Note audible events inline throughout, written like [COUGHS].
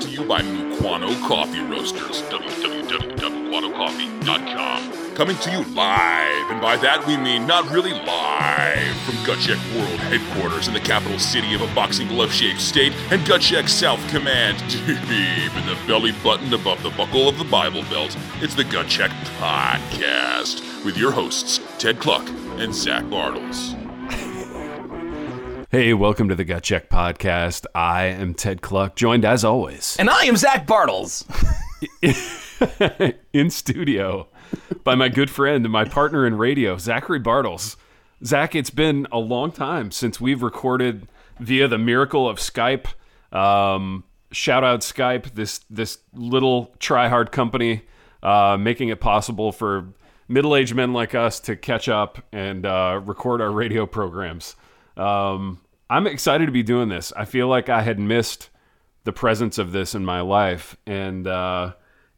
to you by Muquano Coffee Roasters, www.muquanocoffee.com. Coming to you live, and by that we mean not really live, from Gutcheck World headquarters in the capital city of a boxing glove shaped state, and Gutcheck South Command [LAUGHS] deep in the belly button above the buckle of the Bible Belt. It's the Gutcheck Podcast with your hosts, Ted Kluck and Zach Bartels. Hey, welcome to the Gut Check Podcast. I am Ted Kluck, joined as always And I am Zach Bartels. [LAUGHS] in studio by my good friend and my partner in radio, Zachary Bartels. Zach, it's been a long time since we've recorded via the miracle of Skype. Um, shout out Skype, this this little try hard company, uh, making it possible for middle aged men like us to catch up and uh, record our radio programs. Um, I'm excited to be doing this. I feel like I had missed the presence of this in my life, and uh,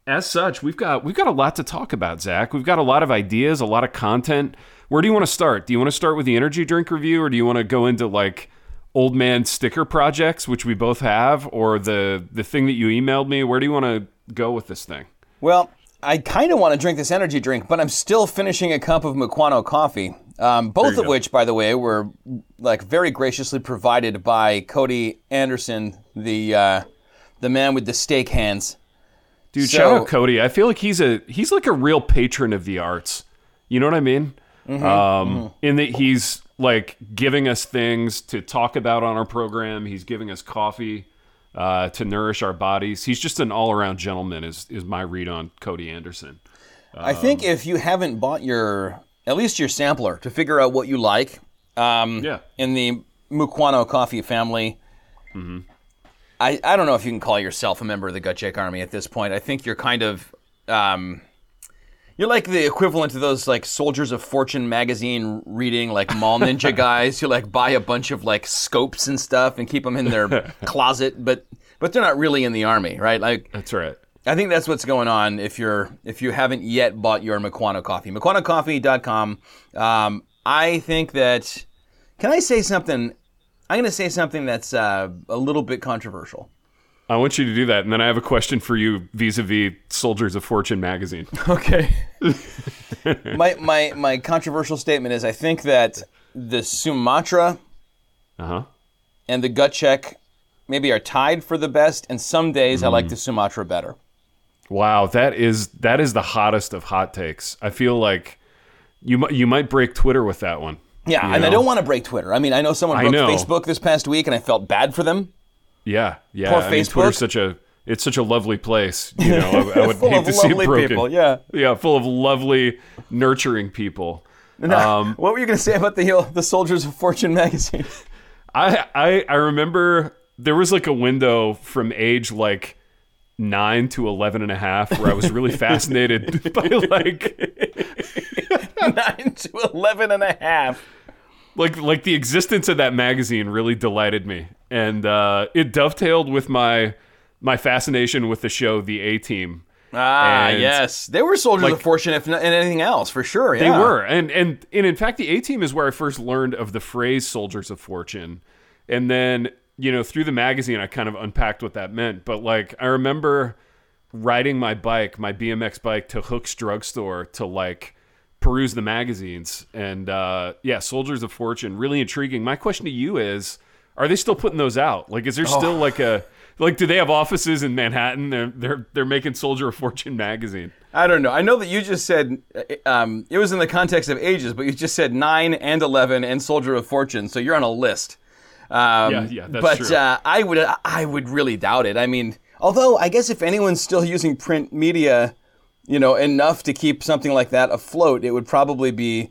as such, we've got we've got a lot to talk about, Zach. We've got a lot of ideas, a lot of content. Where do you want to start? Do you want to start with the energy drink review, or do you want to go into like old man sticker projects, which we both have, or the the thing that you emailed me? Where do you want to go with this thing? Well, I kind of want to drink this energy drink, but I'm still finishing a cup of Muquano coffee. Um, both of go. which, by the way, were like very graciously provided by Cody Anderson, the uh, the man with the steak hands. Dude, So- shout out Cody. I feel like he's a he's like a real patron of the arts. You know what I mean? um, In that he's like giving us things to talk about on our program. He's giving us coffee uh, to nourish our bodies. He's just an all around gentleman. Is is my read on Cody Anderson? I think if you haven't bought your at least your sampler to figure out what you like, um, Yeah. in the Muquano coffee family. I, I don't know if you can call yourself a member of the Gut Check Army at this point. I think you're kind of um, you're like the equivalent to those like Soldiers of Fortune magazine reading like mall ninja [LAUGHS] guys who like buy a bunch of like scopes and stuff and keep them in their [LAUGHS] closet, but but they're not really in the army, right? Like That's right. I think that's what's going on if you're if you haven't yet bought your Maquano coffee. MaquanoCoffee.com. Um, I think that can I say something? I'm going to say something that's uh, a little bit controversial. I want you to do that, and then I have a question for you vis-a-vis Soldiers of Fortune magazine. [LAUGHS] Okay. [LAUGHS] my my my controversial statement is I think that the Sumatra Uh huh. and the Gut Check maybe are tied for the best, and some days I like the Sumatra better. Wow, that is that is the hottest of hot takes. I feel like you you might break Twitter with that one. Yeah, and I don't want to break Twitter. I mean, I know someone broke know. Facebook this past week, and I felt bad for them. Yeah, yeah. Poor I mean, Facebook. Twitter's such a it's such a lovely place. [LAUGHS] You know, I, I would hate to see it broken. people, yeah. yeah, full of lovely, nurturing people. [LAUGHS] Um, what were you going to say about the the Soldiers of Fortune magazine? [LAUGHS] I, I I remember there was like a window from age like nine to 11 and a half where I was really [LAUGHS] fascinated by like Nine to eleven and a half. like like the existence of that magazine really delighted me. And uh, it dovetailed with my my fascination with the show the a team. Ah, And- yes, they were Soldiers like- of Fortune, if not and anything else, for sure. they were. And, and and in fact the a team is where i first learned of the phrase soldiers of fortune. And then you know through the magazine i kind of unpacked what that meant. But like i remember riding my bike my bmx bike to hook's drugstore to like peruse the magazines. And uh yeah soldiers of fortune really intriguing. My question to you is are they still putting those out? Like is there Oh. still like a like do they have offices in manhattan? They're they're, they're making soldier of fortune magazine. I don't know. I know that you just said um, it was in the context of ages, but you just said nine and eleven and Soldier of Fortune, so you're on a list. Um, Yeah, yeah, that's but true. Uh, I would, I would really doubt it. I mean, although I guess if anyone's still using print media, you know, enough to keep something like that afloat, it would probably be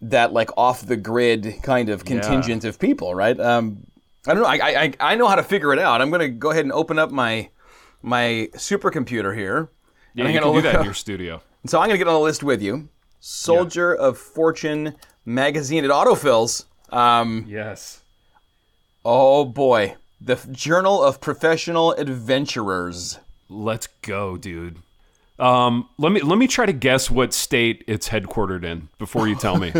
that like off the grid kind of contingent of people, right? Um, I don't know. I, I I know how to figure it out. I'm going to go ahead and open up my my supercomputer here. yeah you I'm can gonna do that look in your studio So I'm going to get on the list with you. Soldier of Fortune magazine. It autofills. Um, yes oh boy. The Journal of Professional Adventurers. Let's go, dude. Um, let me let me try to guess what state it's headquartered in before you tell me. [LAUGHS]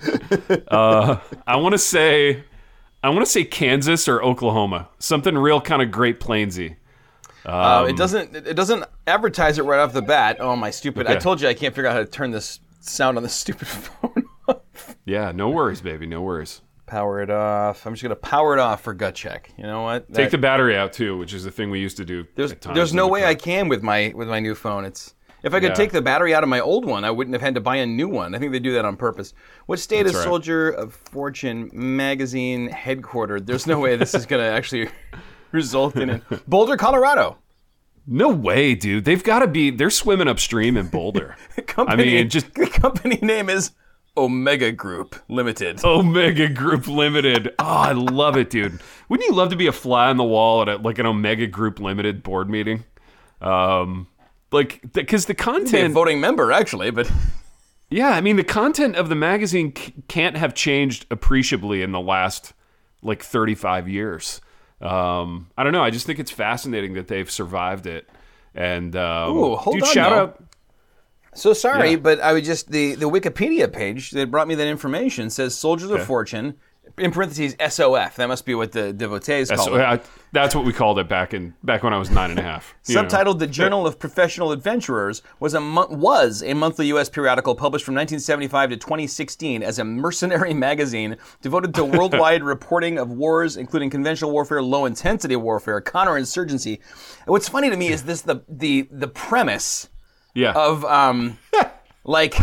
[LAUGHS] uh, I want to say, I want to say Kansas or Oklahoma, something real kind of Great Plainsy. Uh, it doesn't. It doesn't advertise it right off the bat. Oh my stupid! I told you I can't figure out how to turn this sound on this stupid [LAUGHS] phone. Yeah, no worries, baby, no worries. Power it off. I'm just gonna power it off for gut check. You know what? Take the battery out too, which is the thing we used to do. there's there's no the way car. I can with my with my new phone. It's if I could Yeah. take the battery out of my old one, I wouldn't have had to buy a new one. I think they do that on purpose. What state is right. Soldier of Fortune magazine headquartered? There's no way this is gonna [LAUGHS] actually result in it. [LAUGHS] Boulder, Colorado. No way, dude. They've got to be. They're swimming upstream in Boulder. [LAUGHS] Company, mean, just- the company name is Omega Group Limited. [LAUGHS] Omega Group Limited. Oh, I love it, dude. Wouldn't you love to be a fly on the wall at a, like an Omega Group Limited board meeting? Um, like because the content. voting member, actually, but [LAUGHS] Yeah, I mean the content of the magazine c- can't have changed appreciably in the last like 35 years. Um, I don't know. I just think it's fascinating that they've survived it. And um, Ooh, hold dude, on, shout out. So sorry, Yeah. but I would just the the Wikipedia page that brought me that information says Soldiers of Fortune in parentheses SOF. That must be what the devotees call it. I, that's what we called it back in back when I was nine and a half. [LAUGHS] you know. Subtitled "The Journal of Professional Adventurers" was a mo- was a monthly U.S. periodical published from 1975 to 2016 as a mercenary [LAUGHS] magazine devoted to [LAUGHS] worldwide reporting of wars, including conventional warfare, low intensity warfare, counterinsurgency. What's funny to me is this the the the premise Yeah. of um [LAUGHS] like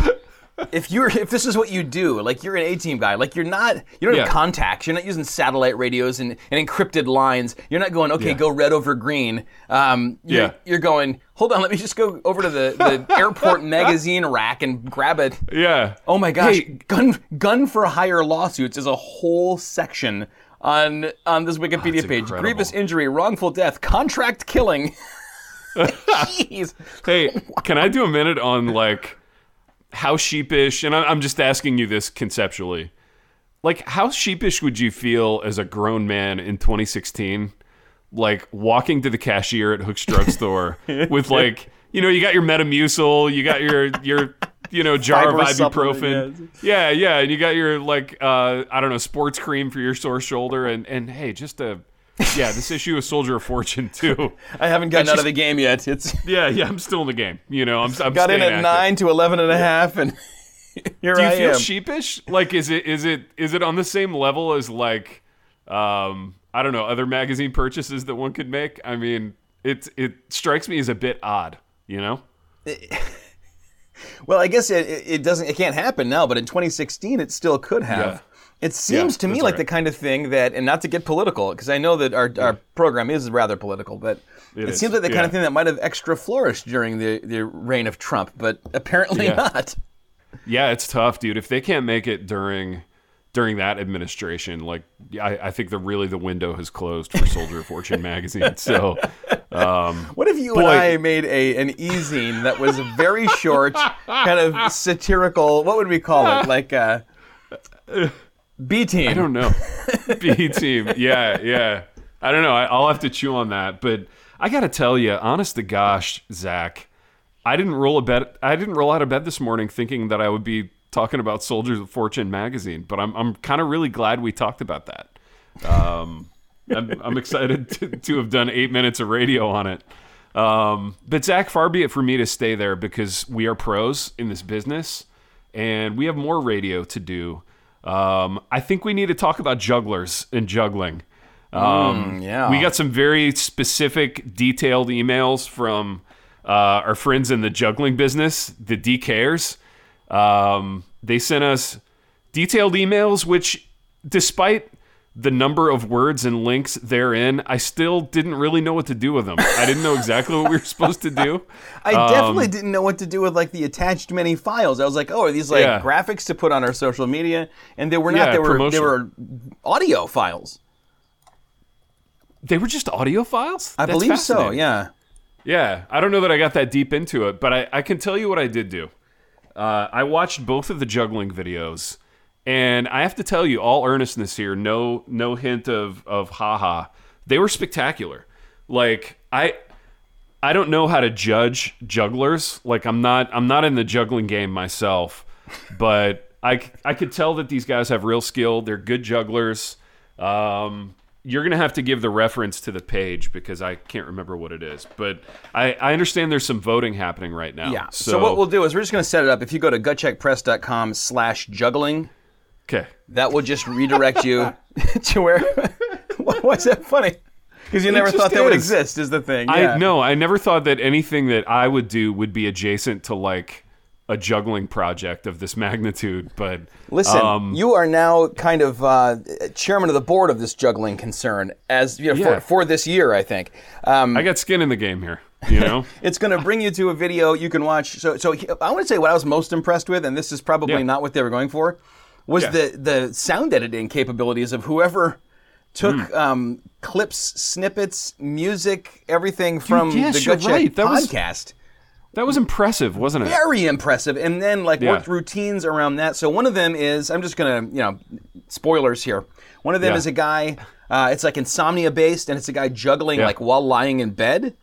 if you're if this is what you do like you're an A team guy like you're not you don't have contacts you're not using satellite radios and, and encrypted lines you're not going okay Yeah. go red over green um you're, Yeah. you're going hold on let me just go over to the, the [LAUGHS] airport magazine rack and grab it yeah. oh my gosh Hey, gun gun for hire lawsuits is a whole section on on this Wikipedia it's page grievous injury wrongful death contract killing [LAUGHS] [LAUGHS] Jeez. Hey, [LAUGHS] can I do a minute on like how sheepish? And I'm just asking you this conceptually. Like, how sheepish would you feel as a grown man in 2016, like walking to the cashier at Hook's drugstore [LAUGHS] with like, you know, you got your Metamucil, you got your your you know jar of Fiber supplement, ibuprofen, yeah, yeah, and you got your like uh, I don't know sports cream for your sore shoulder, and and hey, just a [LAUGHS] yeah, this issue of Soldier of Fortune too. [LAUGHS] I haven't gotten out of the game yet it's [LAUGHS] Yeah, yeah, I'm still in the game. You know, I'm, I'm got in at active. 9 to 11 and a half and here Do you I feel am. sheepish? Like, is it is it is it on the same level as like, um, I don't know, other magazine purchases that one could make? I mean, it it strikes me as a bit odd. You know? well, I guess it, it it doesn't it can't happen now, but in 2016 it still could have. Yeah. It seems Yeah, to me like right. the kind of thing that, and not to get political, because I know that our, our program is rather political, but it seems like the kind of thing that might have extra flourished during the, the reign of Trump, but apparently Yeah. not. Yeah, it's tough, dude. If they can't make it during during that administration, like I, I think the really the window has closed for Soldier of [LAUGHS] Fortune magazine. So What if you Boy. and I made a an e-zine that was very short, kind of satirical? What would we call it? Like uh, B team. I don't know. B team. Yeah, yeah. I don't know. I, I'll have to chew on that. But I got to tell you, honest to gosh, Zach, I didn't roll a bed. I didn't roll out of bed this morning thinking that I would be talking about Soldiers of Fortune magazine. But I'm I'm kind of really glad we talked about that. Um, I'm, I'm excited to, to have done eight minutes of radio on it. Um, but Zach, far be it for me to stay there because we are pros in this business and we have more radio to do. Um, I think we need to talk about jugglers and juggling. Um, yeah. We got some very specific, detailed emails from uh, our friends in the juggling business, the DKers. Um, they sent us detailed emails, which, despite the number of words and links therein, I still didn't really know what to do with them. I didn't know exactly what we were supposed to do. [LAUGHS] I definitely didn't know what to do with like the attached many files. I was like, oh, are these like Yeah. graphics to put on our social media? And they were not. Yeah, they were they were audio files. They were just audio files? I That's believe so. Yeah. Yeah, I don't know that I got that deep into it, but I, I can tell you what I did do. Uh, I watched both of the juggling videos, and I have to tell you, all earnestness here, no no hint of of haha. They were spectacular. Like I I don't know how to judge jugglers. Like I'm not I'm not in the juggling game myself, but I I could tell that these guys have real skill. They're good jugglers. Um, you're gonna have to give the reference to the page because I can't remember what it is. But I, I understand there's some voting happening right now. Yeah. So, what we'll do is we're just going to set it up. If you go to gutcheckpress.com slash juggling, okay. that will just redirect you [LAUGHS] to where. [LAUGHS] What's that funny? Because you never just thought that would exist, is the thing. Yeah. I no, I never thought that anything that I would do would be adjacent to like a juggling project of this [LAUGHS] magnitude. But Listen, um, you are now kind of uh, chairman of the board of this juggling concern as you know, Yeah. for, for this year, I think. Um, I got skin in the game here. You know. it's going to bring you to a video you can watch. So, so I want to say what I was most impressed with, and this is probably Yeah. not what they were going for, was Yeah. the the sound editing capabilities of whoever took Hmm. um, clips, snippets, music, everything from yes, the Gut Check right. That was- podcast. That was impressive, wasn't it? Very impressive, and then like Yeah. worked routines around that. So one of them is I'm just gonna you know spoilers here. One of them Yeah. is a guy. Uh, it's like insomnia based, and it's a guy juggling like while lying in bed,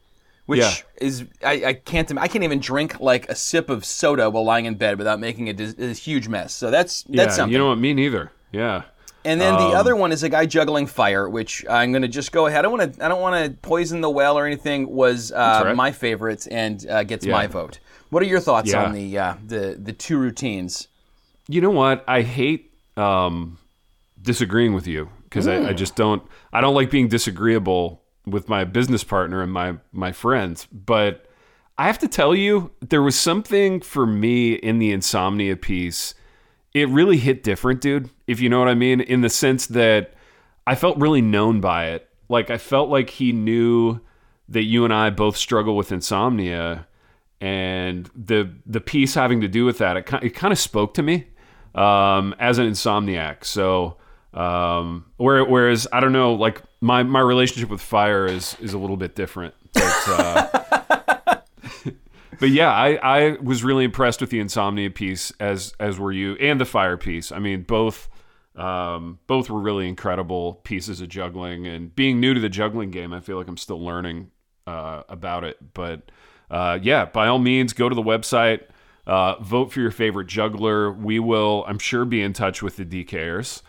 which Yeah. is I, I can't I can't even drink like a sip of soda while lying in bed without making a, a huge mess. So that's Yeah, that's something. you know what? Me neither. Yeah. And then the Um, other one is a guy juggling fire, which I'm going to just go ahead. I don't want to. I don't want to poison the well or anything. Was uh, right. my favorite and uh, gets Yeah. my vote. What are your thoughts Yeah. on the uh, the the two routines? You know what? I hate um, disagreeing with you because I, I just don't. I don't like being disagreeable with my business partner and my my friends. But I have to tell you, there was something for me in the insomnia piece. It really hit different, dude. If you know what I mean, in the sense that I felt really known by it. Like I felt like he knew that you and I both struggle with insomnia, and the the piece having to do with that, it, it kind of spoke to me um, as an insomniac. So, um, where, whereas I don't know, like my my relationship with fire is is a little bit different. But, uh, [LAUGHS] but yeah, I, I was really impressed with the insomnia piece as as were you, and the fire piece. I mean, both um, both were really incredible pieces of juggling. And being new to the juggling game, I feel like I'm still learning uh, about it. But uh, yeah, by all means, go to the website, uh, vote for your favorite juggler. We will, I'm sure, be in touch with the DKers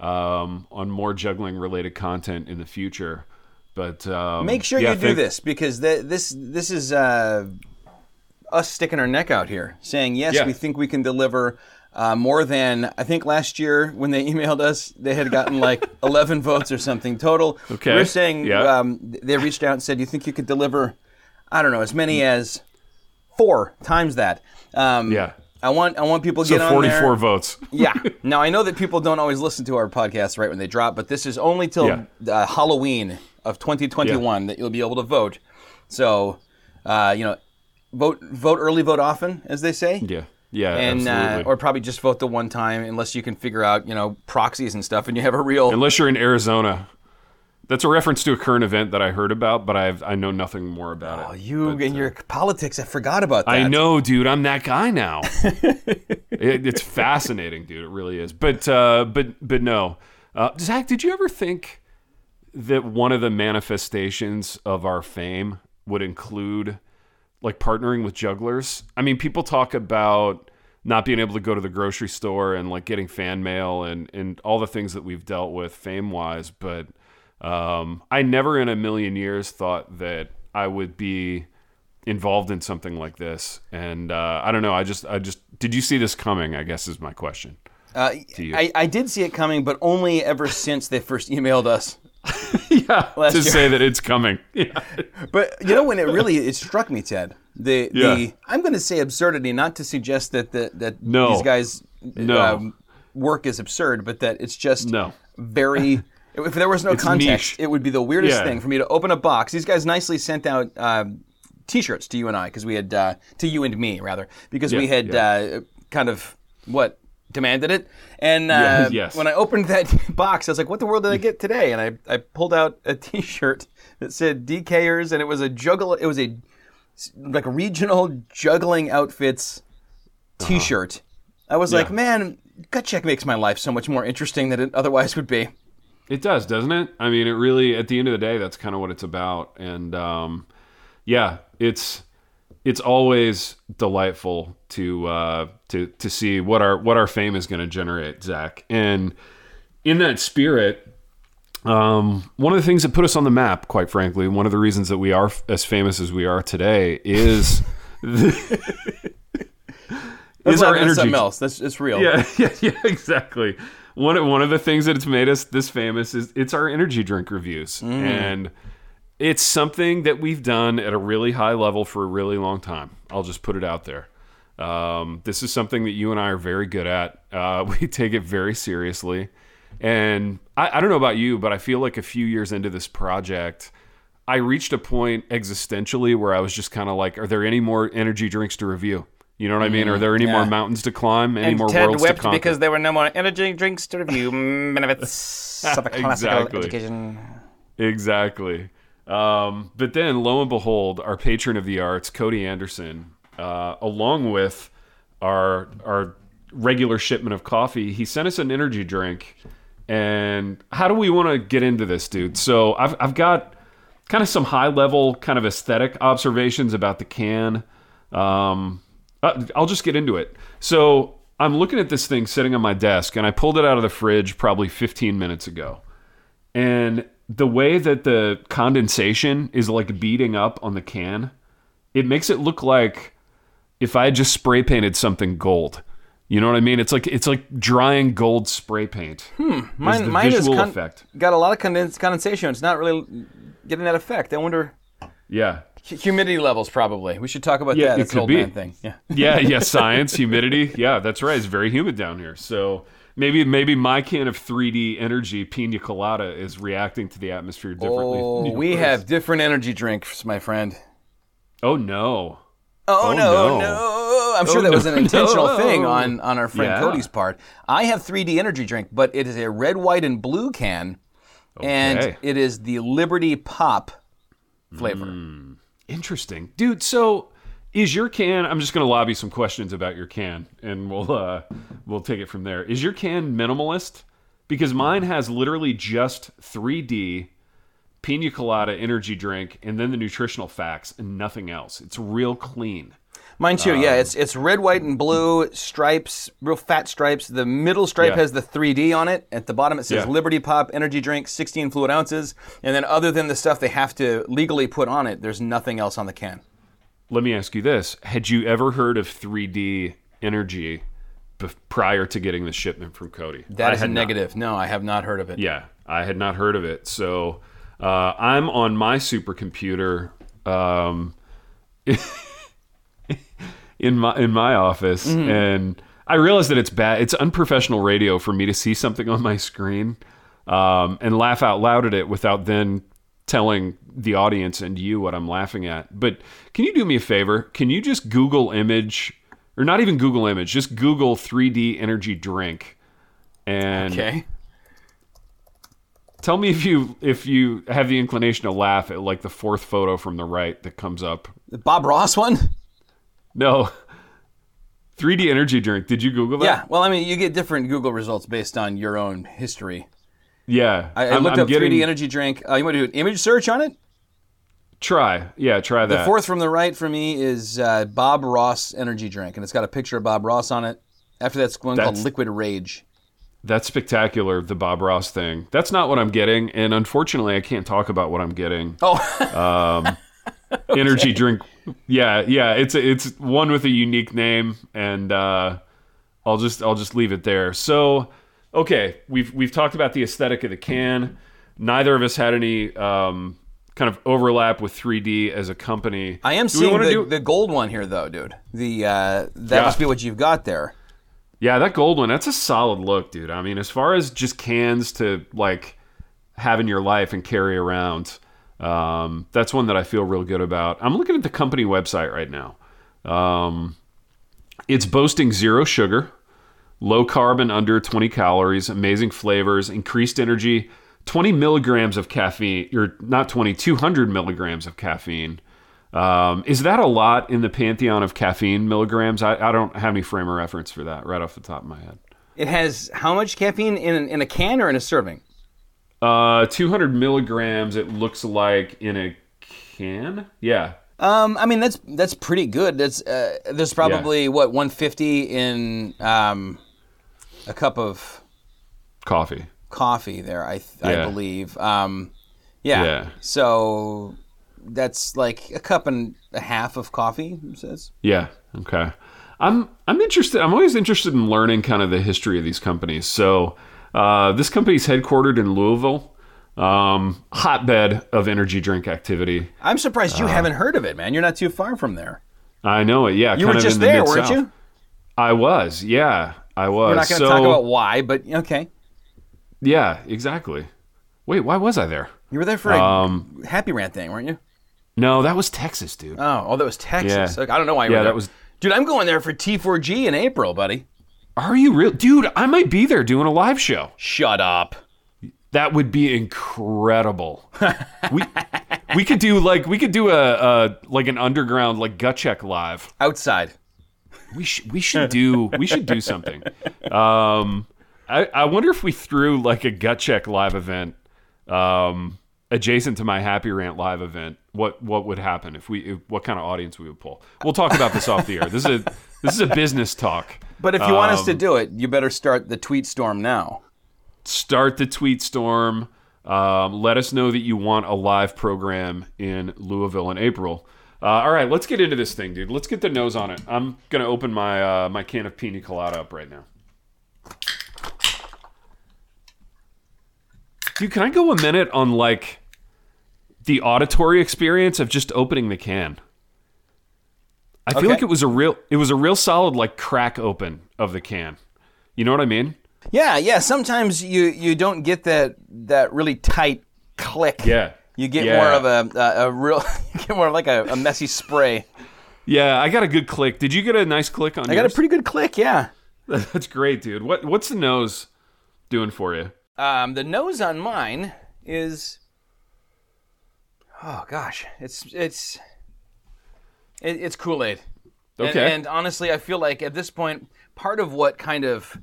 um, on more juggling related content in the future. But um, Make sure yeah, you do this because th- this this is uh, us sticking our neck out here, saying yes, Yeah. we think we can deliver. Uh, more than I think last year when they [LAUGHS] emailed us, they had gotten like [LAUGHS] 11 votes or something total. Okay. We're saying Yeah. um, they reached out and said, "You think you could deliver? I don't know, as many as four times that." Um, Yeah. I want I want people to So get on 44 there. votes. yeah. [LAUGHS] Now I know that people don't always listen to our podcast right when they drop, but this is only till Yeah. uh, Halloween of 2021 that you'll be able to vote. So, uh, you know, vote vote early, vote often, as they say. Yeah. Yeah. And uh, or probably just vote the one time, unless you can figure out you know proxies and stuff, and you have a real. Unless you're in Arizona. That's a reference to a current event that I heard about, but I've I know nothing more about Oh, it. you But, and uh, your politics, I forgot about that. I know, dude. I'm that guy now. [LAUGHS] it, it's fascinating, dude. It really is. But uh, but but no, uh, Zach. Did you ever think that one of the manifestations of our fame would include like partnering with jugglers? I mean, people talk about not being able to go to the grocery store and like getting fan mail and and all the things that we've dealt with fame wise, but um, I never in a million years thought that I would be involved in something like this. And uh, I don't know. I just, I just, did you see this coming? I guess is my question. Uh. I, I did see it coming, but only ever since they first emailed us. [LAUGHS] yeah, to year. say that it's coming. [LAUGHS] Yeah. But you know when it really it struck me, Ted. The Yeah. the I'm going to say absurdity, not to suggest that the, that No. these guys No. um, work is absurd, but that it's just No. very. [LAUGHS] If there was no It's context, niche. it would be the weirdest Yeah. thing for me to open a box. These guys nicely sent out um, T-shirts to you and I because we had uh, to you and me rather because we had yeah. uh, kind of what demanded it. And uh, Yeah, [LAUGHS] yes. when I opened that [LAUGHS] box, I was like, "What the world did I get today?" And I, I pulled out a T-shirt that said DKers, and it was a juggle. It was a like a regional juggling outfits T-shirt. I was like, Uh-huh. Man, gut check makes my life so much more interesting than it otherwise would be. It does, doesn't it? I mean, it really. At the end of the day, that's kind of what it's about. And um, yeah, it's it's always delightful to uh, to to see what our what our fame is going to generate, Zach. And in that spirit, Um, one of the things that put us on the map, quite frankly, one of the reasons that we are f- as famous as we are today is [LAUGHS] the, is our energy. something else. That's it's real. Yeah, [LAUGHS] yeah, yeah, exactly. One of- one of the things that it's made us this famous is it's our energy drink reviews, and it's something that we've done at a really high level for a really long time. I'll just put it out there. Um, this is something that you and I are very good at. Uh, [LAUGHS] we take it very seriously, and I, I don't know about you, but I feel like a few years into this project. I reached a point existentially where I was just kind of like, are there any more energy drinks to review? You know what I mean? Are there any yeah. more mountains to climb? Any And more Ted worlds wept to conquer? because there were no more energy drinks to review. [LAUGHS] Benefits of a classical Exactly. education. Exactly. Um, but then, lo and behold, our patron of the arts, Cody Anderson, uh, along with our our regular shipment of coffee, he sent us an energy drink. And how do we want to get into this, dude? So I've I've got kind of some high level kind of aesthetic observations about the can. Um, uh, I'll just get into it. So I'm looking at this thing sitting on my desk, and I pulled it out of the fridge probably 15 minutes ago and the way that the condensation is like beating up on the can it makes it look like if i had just spray painted something gold you know what i mean it's like it's like drying gold spray paint hmm Mine, the mine is con- effect got a lot of condens- condensation. It's not really getting that effect. I wonder. yeah Humidity levels, probably. We should talk about Yeah, that. it It's an old be. man thing. Yeah. [LAUGHS] yeah yeah science humidity yeah that's right it's very humid down here so maybe maybe my can of 3d energy pina colada is reacting to the atmosphere differently Oh, we have different energy drinks, my friend. oh no Oh, Oh, no, no. no! I'm sure Oh, that was an intentional no. [LAUGHS] thing on on our friend Yeah. Cody's part. I have 3D energy drink, but it is a red, white, and blue can, and it is the Liberty Pop flavor. Mm. Interesting, dude. So, is your can? I'm just going to lobby some questions about your can, and we'll uh, we'll take it from there. Is your can minimalist? Because mine has literally just 3D pina colada energy drink, and then the nutritional facts, and nothing else. It's real clean. Mine too. yeah, Um, it's it's red, white, and blue stripes, real fat stripes. The middle stripe Yeah. has the 3D on it. At the bottom, it says Yeah. Liberty Pop energy drink, 16 fluid ounces. And then, other than the stuff they have to legally put on it, there's nothing else on the can. Let me ask you this: Had you ever heard of 3D energy prior to getting the shipment from Cody? That I is a had not. negative. No, I have not heard of it. Yeah, I had not heard of it. So uh, I'm on my supercomputer um, [LAUGHS] in my in my office, and I realize that it's bad. It's unprofessional radio for me to see something on my screen um, and laugh out loud at it without then telling the audience and you what I'm laughing at. But can you do me a favor? Can you just Google image, or not even Google image, just Google 3D energy drink, and Okay. Tell me if you if you have the inclination to laugh at like the fourth photo from the right that comes up. The Bob Ross one? No. 3D energy drink. Did you Google that? Yeah. Well, I mean, you get different Google results based on your own history. Yeah. I, I looked I'm up getting- 3D energy drink. Uh, you want to do an image search on it? Try. Yeah, try that. The fourth from the right for me is uh, Bob Ross energy drink, and it's got a picture of Bob Ross on it. After that's one called Liquid Rage. That's spectacular, the Bob Ross thing. That's not what I'm getting, and unfortunately I can't talk about what I'm getting. Oh, [LAUGHS] Energy drink. Yeah, yeah, it's it's one with a unique name and uh I'll just I'll just leave it there. So, okay, we've we've talked about the aesthetic of the can. Neither of us had any um kind of overlap with 3D as a company. I am Do seeing the, do- the gold one here, though, dude. The uh, that Yeah. must be what you've got there. Yeah, that gold one, that's a solid look, dude. I mean, as far as just cans to like have in your life and carry around, um, that's one that I feel real good about. I'm looking at the company website right now. Um, it's boasting zero sugar, low carb and under 20 calories, amazing flavors, increased energy, 20 milligrams of caffeine, or not 20, 200 milligrams of caffeine. Um, is that a lot in the pantheon of caffeine milligrams? I, I don't have any frame of reference for that right off the top of my head. It has how much caffeine in in a can or in a serving? Uh, 200 milligrams, it looks like in a can. Yeah. Um, I mean that's that's pretty good. That's uh, there's probably what 150 in um, a cup of Coffee. coffee there. I th- I believe. Um, yeah. Yeah. So that's like a cup and a half of coffee. It says. Yeah. Okay. I'm I'm interested. I'm always interested in learning kind of the history of these companies. So uh, this company's headquartered in Louisville, um, hotbed of energy drink activity. I'm surprised Uh. you haven't heard of it, man. You're not too far from there. I know it. Yeah. You kind were of just in the there, Mid-South. weren't you? I was. Yeah. I was. We're not going to so, talk about why, but okay. Yeah. Exactly. Wait. Why was I there? You were there for a Um, happy rant thing, weren't you? No, that was Texas, dude. Oh, oh, that was Texas. Yeah. Like, I don't know why you Yeah, were there. that was- Dude, I'm going there for T4G in April, buddy. Are you real, dude? I might be there doing a live show. Shut up. That would be incredible. [LAUGHS] we we could do like we could do a, a like an underground like gut check live. Outside. We should we should do we should do something. Um, I I wonder if we threw like a gut check live event, um, adjacent to my Happy Rant live event. What what would happen if we if, what kind of audience we would pull? We'll talk about this off the air. This is a this is a business talk. But if you want us Um, to do it, you better start the tweet storm now. start the tweet storm. Um, let us know that you want a live program in Louisville in April. Uh, all right, let's get into this thing, dude. Let's get the nose on it. I'm gonna open my uh, my can of pina colada up right now. Dude, can I go a minute on like the auditory experience of just opening the can? I feel Okay. like it was a real it was a real solid like crack open of the can. You know what I mean? Yeah, yeah. Sometimes you you don't get that that really tight click. Yeah. You get Yeah. more of a a, a real [LAUGHS] you get more of like a, a messy spray. Yeah, I got a good click. Did you get a nice click on I got a pretty good click, yeah. [LAUGHS] That's great, dude. What what's the nose doing for you? Um, the nose on mine is oh gosh, it's it's it, it's Kool Aid. Okay. And, and honestly, I feel like at this point, part of what kind of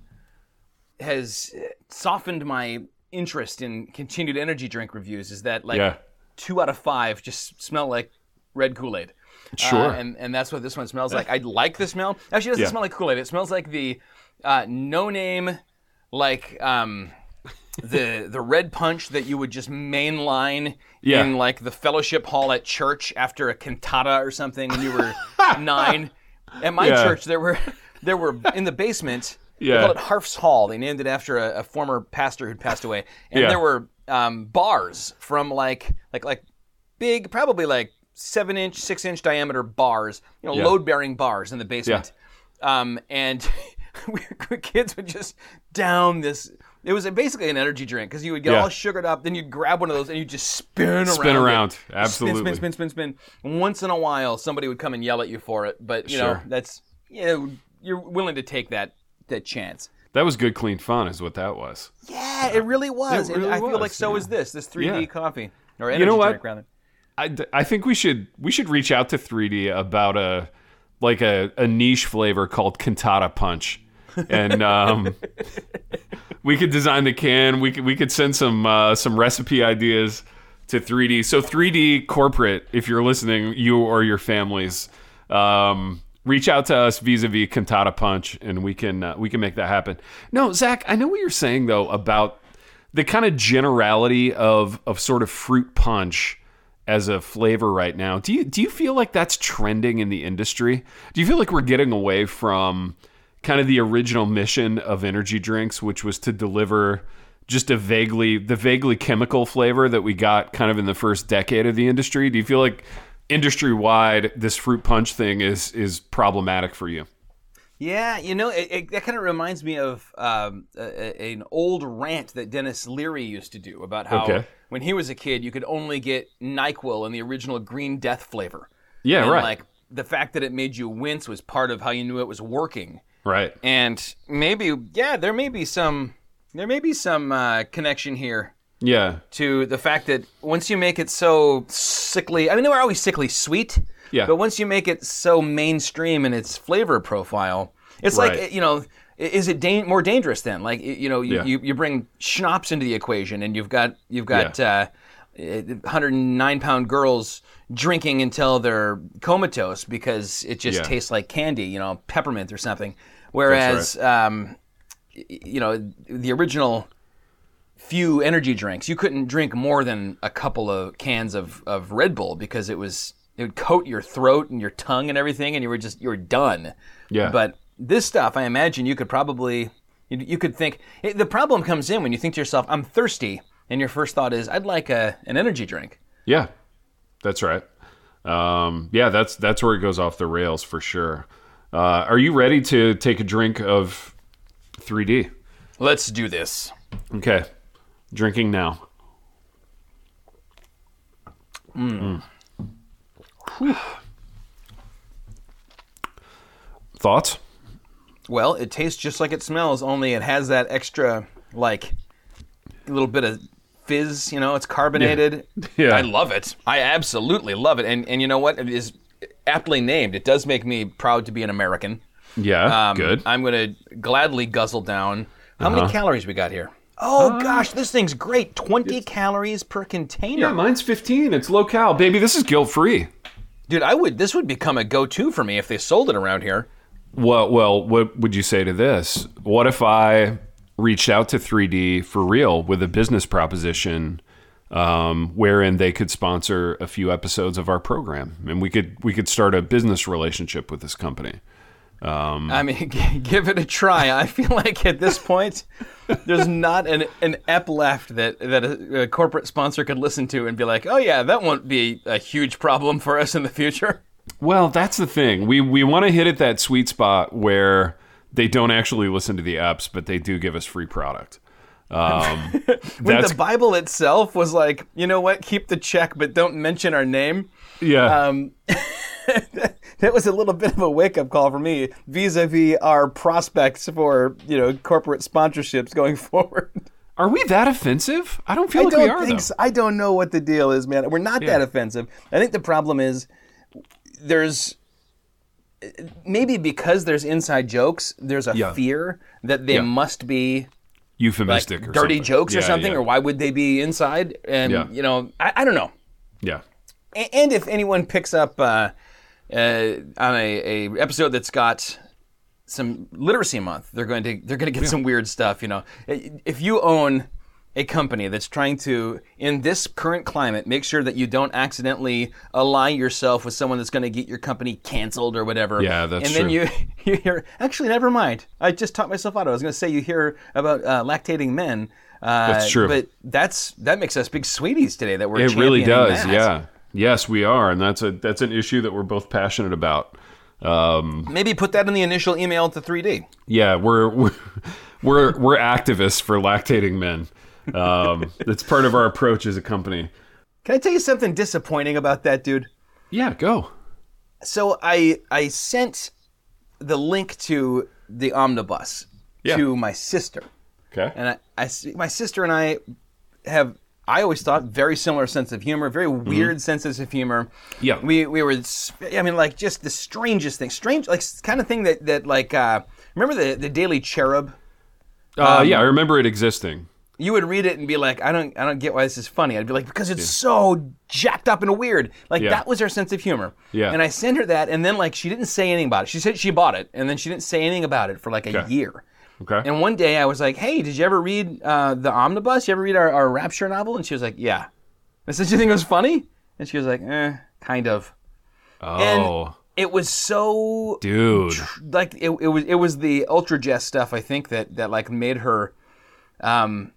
has softened my interest in continued energy drink reviews is that like Yeah. two out of five just smell like red Kool Aid. Sure. Uh, and and that's what this one smells like. I like the smell. Actually, it doesn't Yeah. smell like Kool Aid. It smells like the uh, no name, like um, the the red punch that you would just mainline Yeah. in like the fellowship hall at church after a cantata or something when you were [LAUGHS] nine. At my Yeah. church, there were [LAUGHS] there were in the basement. Yeah. They called it Harf's Hall. They named it after a, a former pastor who'd passed away. And Yeah. there were um, bars from like like like big, probably like seven inch, six inch diameter bars, you know, Yeah. load bearing bars in the basement. Um, and [LAUGHS] we, kids would just down this. It was basically an energy drink because you would get Yeah. all sugared up, then you'd grab one of those and you'd just spin around. Spin around. Spin, Absolutely. spin, spin, spin, spin. Spin. Once in a while, somebody would come and yell at you for it, but you know Sure. that's yeah, you're willing to take that that chance. That was good, clean fun, is what that was. Yeah, it really was. It really I feel was, like so yeah. is this this 3D Yeah. coffee or energy you know what? drink rather. I, I think we should we should reach out to 3D about a like a, a niche flavor called Cantata Punch, and um, [LAUGHS] we could design the can. We could we could send some uh, some recipe ideas to 3D. So 3D corporate, if you're listening, you or your families, um, reach out to us vis-a-vis Cantata Punch, and we can uh, we can make that happen. No, Zach, I know what you're saying though about the kind of generality of of sort of fruit punch as a flavor right now. Do you do you feel like that's trending in the industry? Do you feel like we're getting away from kind of the original mission of energy drinks, which was to deliver just a vaguely the vaguely chemical flavor that we got kind of in the first decade of the industry? Do you feel like industry wide this fruit punch thing is is problematic for you? Yeah, you know, it, it, that kind of reminds me of um, a, a- an old rant that Denis Leary used to do about how Okay. when he was a kid, you could only get Nyquil in the original Green Death flavor. Yeah, and right. Like the fact that it made you wince was part of how you knew it was working. Right. And maybe, yeah, there may be some, there may be some uh, connection here Yeah. to the fact that once you make it so sickly, I mean, they were always sickly sweet. Yeah. But once you make it so mainstream in its flavor profile, it's Right. like you know, is it dan- more dangerous then? Like you know, you, Yeah. you, you bring schnapps into the equation, and you've got you've got uh, 109 pound girls drinking until they're comatose because it just Yeah. tastes like candy, you know, peppermint or something. Whereas, um, you know, the original few energy drinks. You couldn't drink more than a couple of cans of, of Red Bull because it was it would coat your throat and your tongue and everything, and you were just you were done. Yeah. But this stuff, I imagine you could probably you, you could think it, the problem comes in when you think to yourself, "I'm thirsty," and your first thought is, "I'd like a an energy drink." Yeah, that's right. Um, yeah, that's that's where it goes off the rails for sure. Uh, are you ready to take a drink of 3D? Let's do this. Okay, drinking now. Mm. Thoughts? Well, it tastes just like it smells, only it has that extra like little bit of fizz. You know, it's carbonated. Yeah. [LAUGHS] I love it. I absolutely love it. And and you know what? It is aptly named. It does make me proud to be an American. Yeah, Um, good. I'm gonna gladly guzzle down. How Uh-huh. many calories we got here? Oh gosh, this thing's great. Twenty calories per container. yeah, mine's 15. It's low cal, baby. This is guilt free. Dude, I would. This would become a go-to for me if they sold it around here. Well, well, what would you say to this? What if I reached out to 3D for real with a business proposition, um, wherein they could sponsor a few episodes of our program, and we could we could start a business relationship with this company. I mean, [LAUGHS] g- give it a try. I feel like at this point, there's not an, an ep left that that a, a corporate sponsor could listen to and be like, "Oh yeah, that won't be a huge problem for us in the future." Well, that's the thing. We we want to hit at that sweet spot where they don't actually listen to the apps, but they do give us free product. Um, [LAUGHS] When the Bible itself was like, "You know what? Keep the check, but don't mention our name." yeah. Um, [LAUGHS] that was a little bit of a wake up call for me vis-a-vis our prospects for you know corporate sponsorships going [LAUGHS] forward. are we that offensive? I don't feel I like we don't are. think so. I don't know what the deal is, man. We're not Yeah. that offensive. I think the problem is there's maybe because there's inside jokes, there's a Yeah. fear that they Yeah. must be like Euphemistic or dirty something. jokes or something, yeah. or why would they be inside? And Yeah. you know, I, I don't know. Yeah. A- And if anyone picks up uh, uh, on a, a episode that's got some literacy month, they're going to they're going to get some weird stuff. You know, if you own a company that's trying to, in this current climate, make sure that you don't accidentally ally yourself with someone that's going to get your company canceled or whatever. Yeah, that's And then true. you [LAUGHS] you hear actually never mind. I just talked myself out. I was going to say you hear about uh, lactating men. Uh, That's true. But that's that makes us big sweeties today. That we're It really does. that. Yeah. Yes, we are, and that's a that's an issue that we're both passionate about. Um, Maybe put that in the initial email to 3D. yeah, we're we're we're, we're activists for lactating men. Um, it's part of our approach as a company. Can I tell you something disappointing about that, dude? Yeah, go. So I I sent the link to the omnibus Yeah. to my sister, Okay. and I, I my sister and I have I always thought very similar sense of humor, very weird senses of humor. Mm-hmm. Yeah. we we were I mean like just the strangest thing, strange like kind of thing that that like uh, remember the the Daily Cherub. Uh, Um, yeah, I remember it existing. You would read it and be like, I don't, I don't get why this is funny. I'd be like, because it's so jacked up and weird. Like Yeah. that was her sense of humor. Yeah. And I sent her that, and then like she didn't say anything about it. She said she bought it, and then she didn't say anything about it for like a Okay. year. Okay. And one day I was like, Hey, did you ever read uh, the Omnibus? You ever read our, our Rapture novel? And she was like, Yeah. I said, You think it was funny? And she was like, Eh, kind of. oh, It was so dude. like it, it was it was the ultra jest stuff I think that that like made her um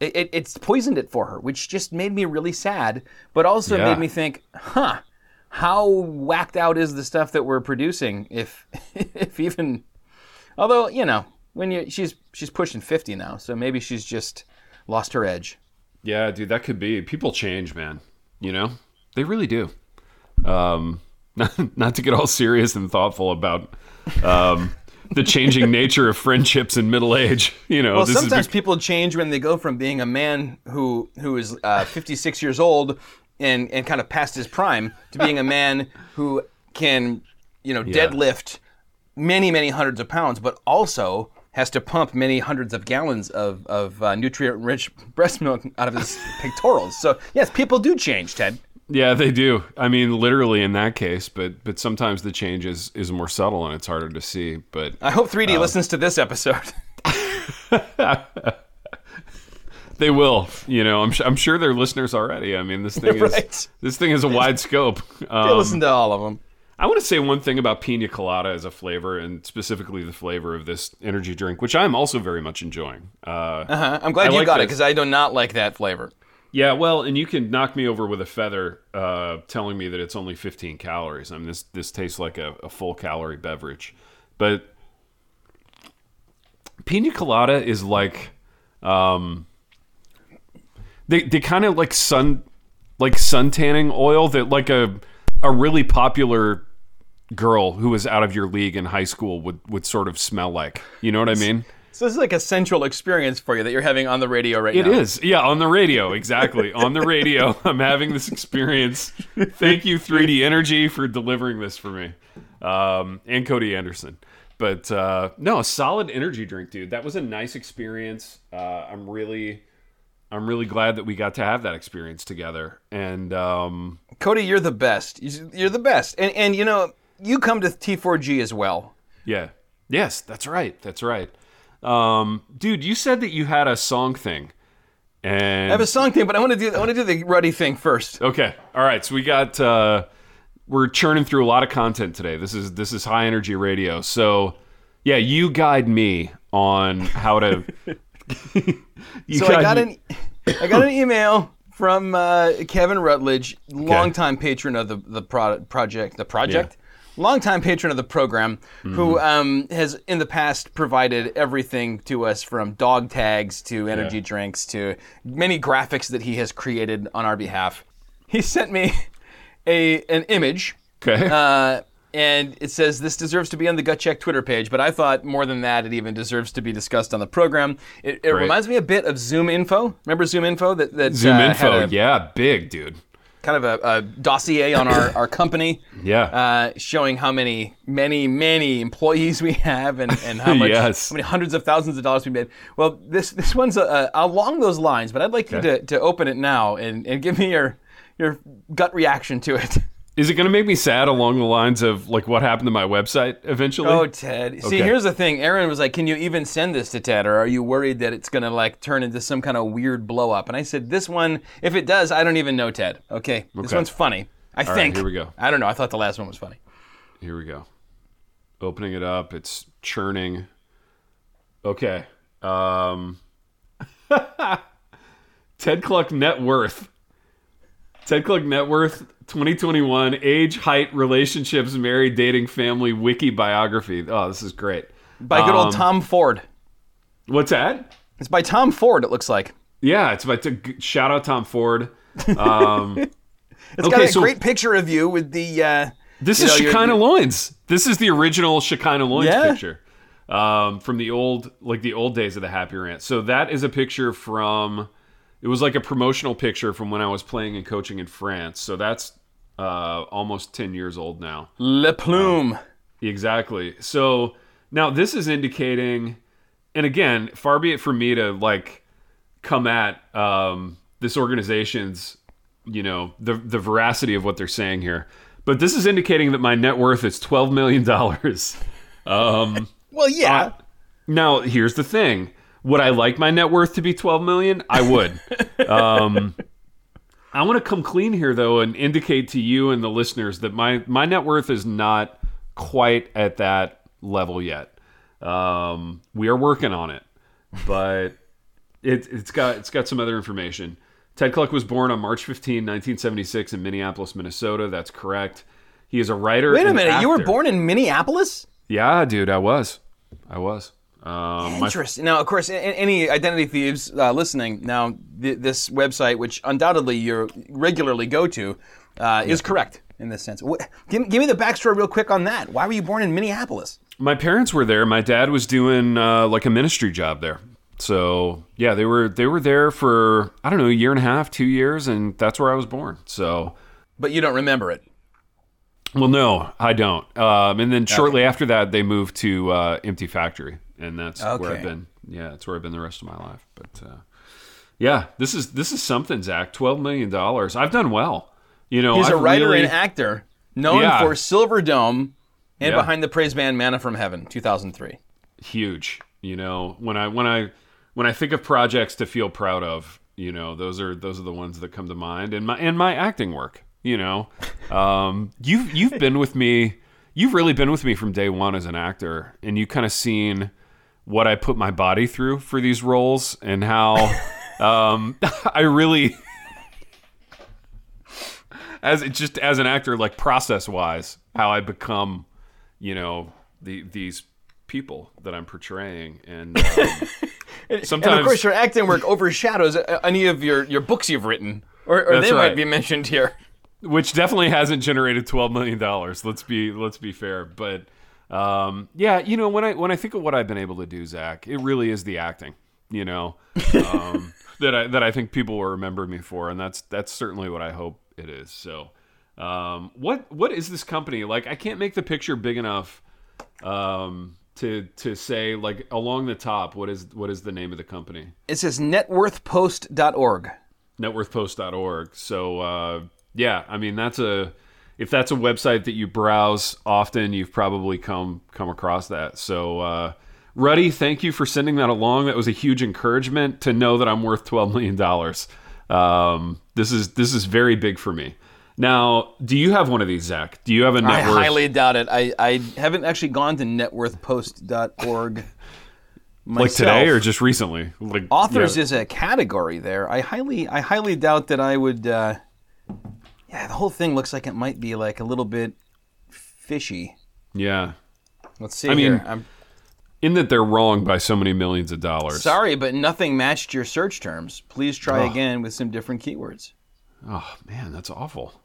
it, it it's poisoned it for her which just made me really sad but also Yeah. made me think huh how whacked out is the stuff that we're producing if [LAUGHS] if even although you know when you she's she's pushing 50 now so maybe she's just lost her edge Yeah, dude, that could be. People change, man. You know, they really do. Um, [LAUGHS] not, not to get all serious and thoughtful about um, the changing nature of friendships in middle age. You know, Well, this is sometimes bec- people change when they go from being a man who who is uh, 56 years old and and kind of past his prime to being a man who can, you know, deadlift many many hundreds of pounds, but also has to pump many hundreds of gallons of of uh, nutrient-rich breast milk out of his pectorals. So yes, people do change, Ted. Yeah, they do. I mean, literally in that case, but but sometimes the change is is more subtle and it's harder to see. But I hope 3D listens to this episode. [LAUGHS] [LAUGHS] They will. You know, I'm, I'm sure they're listeners already. I mean, this [LAUGHS] thing is this thing is a wide scope. Um, listen to all of them. I want to say one thing about pina colada as a flavor, and specifically the flavor of this energy drink, which I'm also very much enjoying. Uh, Uh-huh. I'm glad I you like got it because I do not like that flavor. Yeah, well, and you can knock me over with a feather, uh, telling me that it's only 15 calories. I mean, this this tastes like a, a full calorie beverage, but pina colada is like, um, they they kind of like sun, like sun tanning oil that like a a really popular girl who was out of your league in high school would would sort of smell like. You know what I mean? So this is like a central experience for you that you're having on the radio right It now. is, yeah, on the radio, exactly. on the radio, [LAUGHS] I'm having this experience. Thank you, 3D Energy, for delivering this for me, um, and Cody Anderson. But uh, no, a solid energy drink, dude. That was a nice experience. Uh, I'm really, I'm really glad that we got to have that experience together. And um, Cody, you're the best. You're the best. And and you know, you come to T4G as well. yeah, yes, that's right, that's right. Um, dude, you said that you had a song thing, and I have a song thing, but I want to do I want to do the ruddy thing first. Okay. All right. So we got uh we're churning through a lot of content today. This is this is high energy radio. So yeah, you guide me on how to [LAUGHS] you So I got me- an I got an email from uh, Kevin Rutledge, longtime patron of the the pro- project, the project, longtime patron of the program, Mm-hmm. who um, has in the past provided everything to us from dog tags to energy Yeah. drinks to many graphics that he has created on our behalf. He sent me [LAUGHS] a an image. Okay. Uh, and it says this deserves to be on the Gut Check Twitter page, but I thought more than that, it even deserves to be discussed on the program. It, it reminds me a bit of Zoom Info. Remember Zoom Info? That, that Zoom uh, info. a, yeah, big, dude. Kind of a, a dossier on our, our company, [LAUGHS] Yeah. uh, showing how many, many, many employees we have and, and how [LAUGHS] much, Yes. how many hundreds of thousands of dollars we made. Well, this this one's uh, along those lines, but I'd like you to, to open it now and, and give me your your gut reaction to it. [LAUGHS] is it going to make me sad along the lines of like what happened to my website eventually? Oh, Ted. See, Okay. here's the thing. Aaron was like, "Can you even send this to Ted, or are you worried that it's gonna like turn into some kind of weird blow up?" And I said, "This one, if it does, I don't even know Ted. Okay, this one's funny. I right, think. here we go. I don't know. I thought the last one was funny. Here we go. Opening it up, it's churning. Okay. Um [LAUGHS] Ted Kluck net worth. Ted Kluck net worth 2021 age, height, relationships, married, dating, family, wiki biography. Oh, this is great. By good old Um, Tom Ford. What's that? It's by Tom Ford. It looks like. Yeah, it's by t- shout out Tom Ford. Um, [LAUGHS] It's Okay, got a so- great picture of you with the. Uh, This is know, Shekinah Loins. This is the original Shekinah Loins Yeah. picture um, from the old, like the old days of the Happy Rant. So that is a picture from. It was like a promotional picture from when I was playing and coaching in France. So that's uh, almost ten years old now. Le Plume. Exactly. So now this is indicating, and again, far be it from me to like come at um, this organization's, you know, the the veracity of what they're saying here. But this is indicating that my net worth is twelve million dollars. [LAUGHS] Um, well, yeah. now here's the thing: would I like my net worth to be twelve million? I would. [LAUGHS] um, I want to come clean here though and indicate to you and the listeners that my my net worth is not quite at that level yet. Um, we are working on it, but it, it's got it's got some other information. Ted Kluck was born on March 15, 1976 in Minneapolis, Minnesota. That's correct. He is a writer. Wait a and minute. You were born in Minneapolis. Yeah, dude, I was. I was. Um, my, Interesting. Now, of course, any identity thieves uh, listening, now th- this website, which undoubtedly you regularly go to, uh, is correct in this sense. Wh- give, give me the backstory real quick on that. Why were you born in Minneapolis? my parents were there. My dad was doing uh, like a ministry job there. So yeah, they were they were there for I don't know a year and a half, two years, and that's where I was born. So But you don't remember it. well, no, I don't. Um, and then shortly after that, they moved to uh, Empty Factory, and that's where I've been. Yeah, that's where I've been the rest of my life. But uh, yeah, this is this is something, Zach. Twelve million dollars. I've done well. You know, He's a I've writer really- and actor known Yeah. for Silver Dome and Yeah. behind the praise band Manna from Heaven, 2003. huge. You know, when I when I when I think of projects to feel proud of, you know, those are those are the ones that come to mind, and my and my acting work. You know, [LAUGHS] um, you've you've been with me. You've really been with me from day one as an actor, and you kind of seen what I put my body through for these roles, and how [LAUGHS] um, [LAUGHS] I really, as it just as an actor, like process wise, how I become, you know, the these people that I'm portraying, and um, [LAUGHS] sometimes, And of course, your acting work overshadows uh, any of your, your books you've written, or, or they right. might be mentioned here. which definitely hasn't generated twelve million dollars. Let's be let's be fair, but um, yeah, you know when I when I think of what I've been able to do, Zach, it really is the acting, you know, um, [LAUGHS] that I that I think people will remember me for, and that's that's certainly what I hope it is. So, um, what what is this company like? I can't make the picture big enough um, to to say like along the top. What is what is the name of the company? It says networthpost.org. networthpost.org. So uh, yeah, I mean that's a if that's a website that you browse often, you've probably come come across that. So uh, Ruddy, thank you for sending that along. That was a huge encouragement to know that I'm worth twelve million dollars. Um, this is this is very big for me. Now, do you have one of these, Zach? Do you have a net I worth? highly doubt it. I, I haven't actually gone to networthpost.org myself. [LAUGHS] like today or just recently? Like authors yeah. is a category there. I highly I highly doubt that I would. Uh, yeah, the whole thing looks like it might be like a little bit fishy. yeah. Let's see. I mean. I'm In that they're wrong by so many millions of dollars. sorry, but nothing matched your search terms. Please try again with some different keywords. Oh man, that's awful.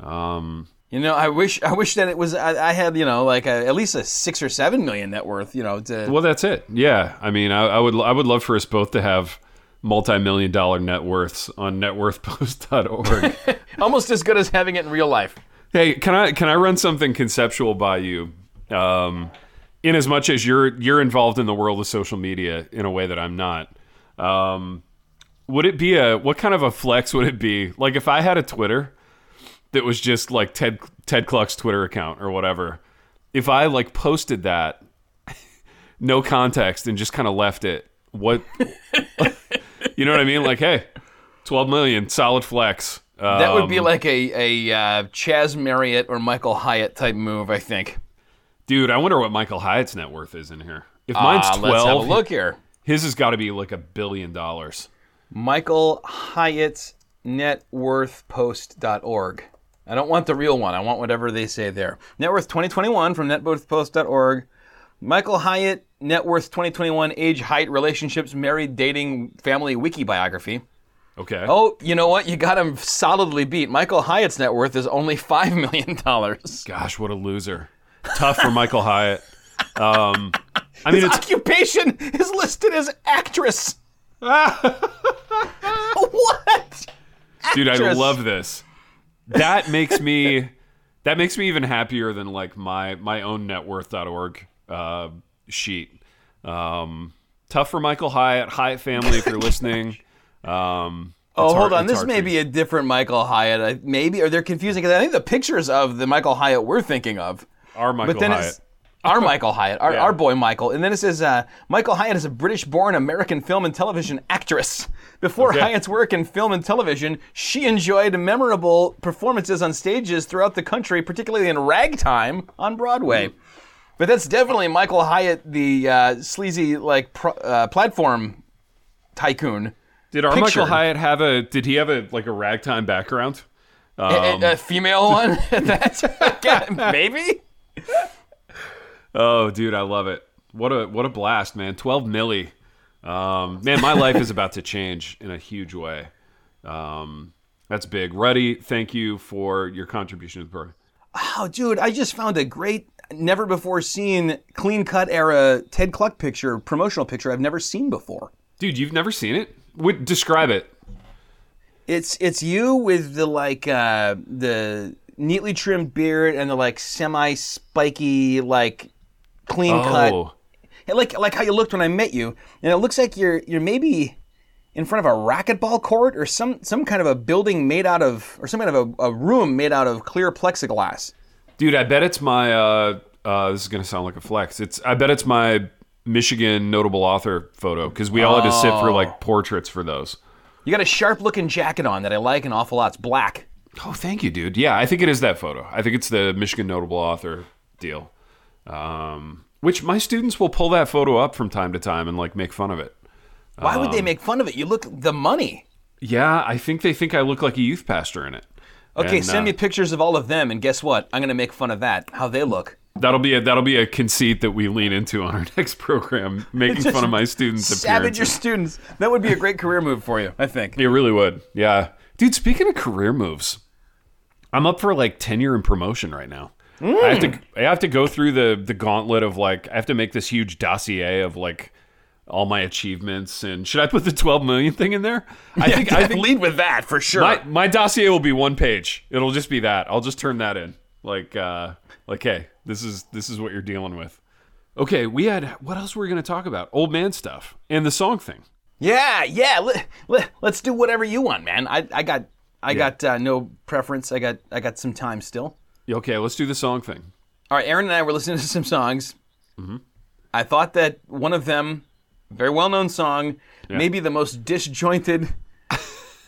Um, You know, I wish I wish that it was I, I had you know like a, at least a six or seven million net worth. You know, to Well, that's it. Yeah, I mean, I, I would I would love for us both to have multi-million dollar net worths on networthpost.org. [LAUGHS] almost as good as having it in real life. hey, can I can I run something conceptual by you? Um, in as much as you're you're involved in the world of social media in a way that I'm not. Um, would it be a what kind of a flex would it be? Like if I had a Twitter that was just like Ted Ted Kluck's Twitter account or whatever. If I like posted that [LAUGHS] no context and just kind of left it, what [LAUGHS] you know what I mean? Like, hey, 12 million, solid flex. That would be Um, like a a uh, Chaz Marriott or Michael Hyatt type move, I think. dude. I wonder what Michael Hyatt's net worth is in here. If mine's Ah, 12, let's have a look here. his has got to be like a billion dollars. Michael Hyatt networthpost.org. I don't want the real one. I want whatever they say there. Net worth 2021 from networthpost.org. Michael Hyatt, net worth 2021, age, height, relationships, married, dating, family, wiki biography. Okay. Oh, you know what? You got him solidly beat. Michael Hyatt's net worth is only [LAUGHS] $5 million. Gosh, what a loser. Tough for Michael Hyatt. Um, I mean, His occupation is listed as actress. [LAUGHS] [LAUGHS] what? dude. I actress. love this. That makes me. That makes me even happier than like my my own networth.org uh, sheet. Um, tough for Michael Hyatt, Hyatt family, if you're listening. Um, Oh, hold hard- on. This may be a different Michael Hyatt. I, maybe, or they're confusing because I think the pictures of the Michael Hyatt we're thinking of. are Michael but then Hyatt. our Michael Hyatt, our, [LAUGHS] Yeah. our boy Michael. And then it says uh, Michael Hyatt is a British born American film and television actress. [LAUGHS] Before Okay. Hyatt's work in film and television, she enjoyed memorable performances on stages throughout the country, particularly in Ragtime on Broadway. But that's definitely Michael Hyatt, the uh, sleazy like pro, uh, platform tycoon. Did our picture. Michael Hyatt have a? Did he have a like a ragtime background? A- Um, a, a female one? [LAUGHS] [LAUGHS] That's maybe. Oh, dude, I love it. What a what a blast, man. Twelve milli. Um, man, my life is about to change in a huge way. Um, that's big. Ruddy, thank you for your contribution to the program. Oh, dude, I just found a great, never before seen clean cut era Ted Kluck picture, promotional picture I've never seen before. Dude, you've never seen it? Would describe it. It's it's you with the like uh, the neatly trimmed beard and the like semi spiky like clean cut Oh, Yeah, like like how you looked when I met you, and it looks like you're you're maybe in front of a racquetball court or some some kind of a building made out of or some kind of a, a room made out of clear plexiglass. dude, I bet it's my. Uh, uh, this is gonna sound like a flex. It's. I bet it's my Michigan notable author photo because we all had to sit for Oh. like portraits for those. You got a sharp looking jacket on that I like an awful lot. It's black. Oh, thank you, dude. Yeah, I think it is that photo. I think it's the Michigan notable author deal. Um, which my students will pull that photo up from time to time and like make fun of it. Why would Um, they make fun of it? You look the money. Yeah, I think they think I look like a youth pastor in it. Okay, And, send uh, me pictures of all of them, and guess what? I'm gonna make fun of that. How they look. That'll be a that'll be a conceit that we lean into on our [LAUGHS] next program, making fun of my students' [LAUGHS] Savage your students. That would be a great career move for you, I think. It really would. Yeah, dude. Speaking of career moves, I'm up for like tenure and promotion right now. I have to I have to go through the the gauntlet of like I have to make this huge dossier of like all my achievements and should I put the 12 million thing in there? I think I think lead with that for sure. my my dossier will be one page. It'll just be that. I'll just turn that in. Like uh like hey, this is this is what you're dealing with. Okay, we had what else were we going to talk about? Old man stuff and the song thing. yeah, yeah. Let, let, let's do whatever you want, man. I, I got I got uh, no preference. I got I got some time still. Okay, let's do the song thing. All right, Aaron and I were listening to some songs. Mm-hmm. I thought that one of them, very well known song, maybe the most disjointed, [LAUGHS]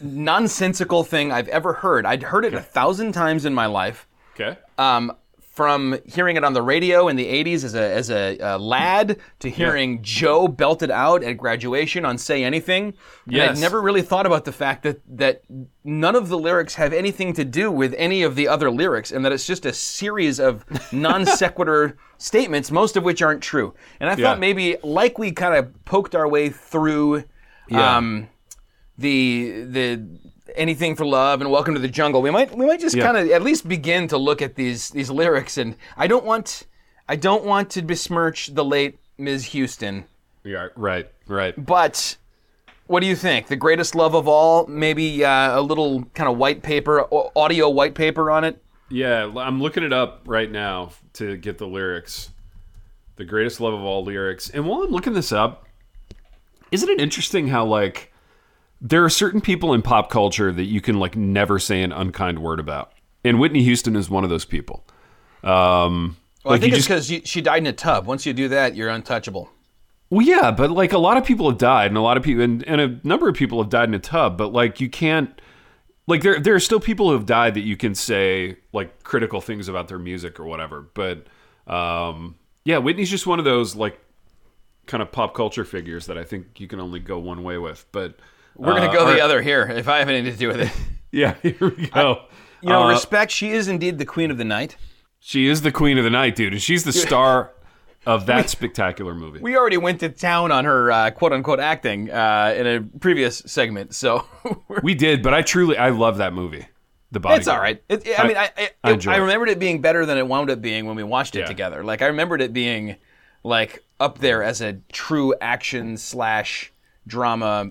nonsensical thing I've ever heard. I'd heard it a thousand times in my life. Okay? Um, from hearing it on the radio in the 80s as a, as a, uh lad to hearing Joe belted out at graduation on Say Anything. And I'd never really thought about the fact that, that none of the lyrics have anything to do with any of the other lyrics and that it's just a series of [LAUGHS] non sequitur statements, most of which aren't true. And I Yeah. thought maybe, like we kind of poked our way through Yeah. um, the the anything for love and welcome to the jungle we might we might just Yeah. kind of at least begin to look at these these lyrics and i don't want i don't want to besmirch the late ms houston Yeah, right, right. but what do you think the greatest love of all maybe uh, a little kind of white paper audio white paper on it Yeah, I'm looking it up right now to get the lyrics. The greatest love of all lyrics. And while I'm looking this up, isn't it interesting how like there are certain people in pop culture that you can like never say an unkind word about. And Whitney Houston is one of those people. Um well, like i think you it's because she died in a tub once you do that you're untouchable Well, yeah, but like a lot of people have died, and a lot of people, and, and a number of people have died in a tub. But like you can't, like there there are still people who have died that you can say like critical things about their music or whatever. But um, yeah, Whitney's just one of those like kind of pop culture figures that I think you can only go one way with. But we're gonna uh, go all the right. other here if i have anything to do with it [LAUGHS] Yeah, here we go. you know Uh, respect she is indeed the queen of the night she is the queen of the night, dude, and she's the [LAUGHS] star of that spectacular movie. We already went to town on her uh, quote unquote acting uh, in a previous segment, so [LAUGHS] We did, but I truly I love that movie. The body. it's all right. It, I, mean, I, I, I enjoy I it. remembered it being better than it wound up being when we watched it Yeah. together. Like I remembered it being like up there as a true action slash drama,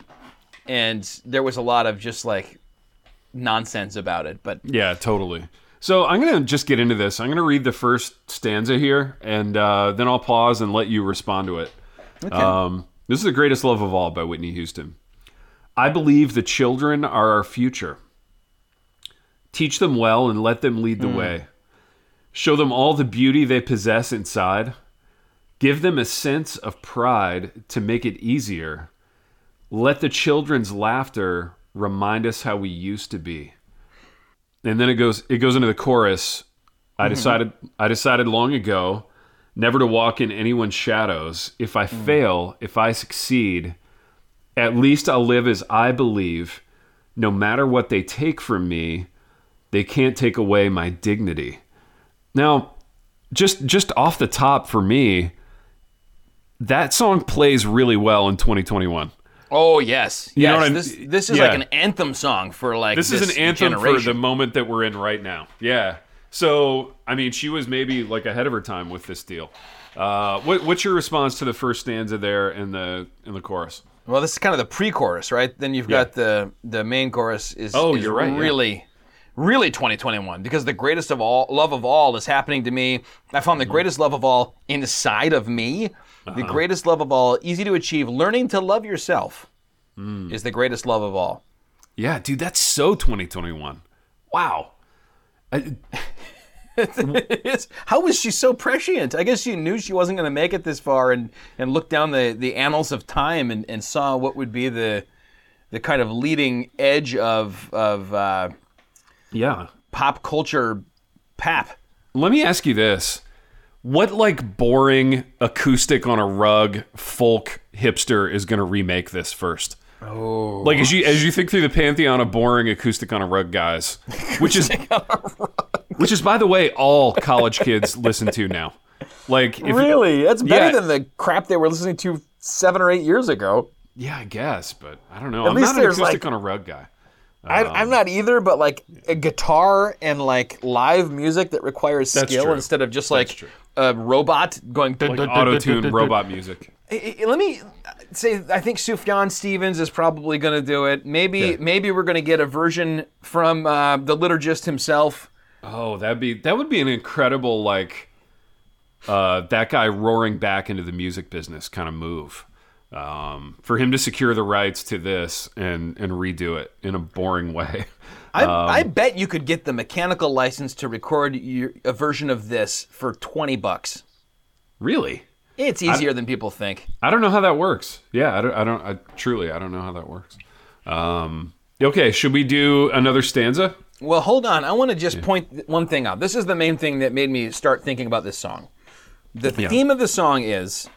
and there was a lot of just like nonsense about it. But Yeah, totally. So I'm gonna just get into this. I'm gonna read the first stanza here, and uh, then I'll pause and let you respond to it. Um, this is the greatest love of all by Whitney Houston. I believe the children are our future. Teach them well and let them lead the way. Show them all the beauty they possess inside. Give them a sense of pride to make it easier. Let the children's laughter remind us how we used to be. And then it goes it goes into the chorus i mm-hmm. decided i decided long ago never to walk in anyone's shadows. If i mm. fail if i succeed at least i'll live as i believe. No matter what they take from me they can't take away my dignity. Now just just off the top for me that song plays really well in 2021 oh yes, know yes, what I- this this is yeah. like an anthem song for like this, is an anthem for the moment that we're in right now. Yeah. So, I mean, she was maybe like ahead of her time with this deal. Uh, what, what's your response to the first stanza there in the in the chorus? Well, this is kind of the pre-chorus, right? Then you've Yeah. got the the main chorus is Oh, is you're right, yeah. Really, really 2021 because the greatest of all love of all is happening to me. I found the Mm-hmm. greatest love of all inside of me. The Uh-huh. greatest love of all, easy to achieve. Learning to love yourself Mm. is the greatest love of all. Yeah, dude, that's so 2021. Wow. I, [LAUGHS] How was she so prescient? I guess she knew she wasn't going to make it this far, and and looked down the, the annals of time and, and saw what would be the the kind of leading edge of of uh, Yeah. pop culture pap. Let me ask you this. What like boring acoustic on a rug folk hipster is going to remake this first? Oh. Like as you as you think through the pantheon of boring acoustic on a rug guys, [LAUGHS] which is which is by the way all college kids [LAUGHS] listen to now. Like if Really, that's better Yeah. than the crap they were listening to seven or eight years ago. Yeah, I guess, but I don't know. I'm least not an acoustic like- on a rug guy. I, Um, I'm not either, but like a guitar and like live music that requires skill true. instead of just like a robot going. Like auto tune robot music. I- I- Let me say, I think Sufjan Stevens is probably going to do it. Maybe, Yeah. maybe we're going to get a version from uh, the liturgist himself. Oh, that'd be that would be an incredible like uh, that guy roaring back into the music business kind of move. Um, for him to secure the rights to this and and redo it in a boring way. I, Um, I bet you could get the mechanical license to record your, a version of this for twenty bucks. Really? It's easier than people think. I don't know how that works. Yeah, I don't. I don't. I, truly, I don't know how that works. Um, okay, should we do another stanza? Well, hold on. I want to just point th- one thing out. This is the main thing that made me start thinking about this song. The Yeah. theme of the song is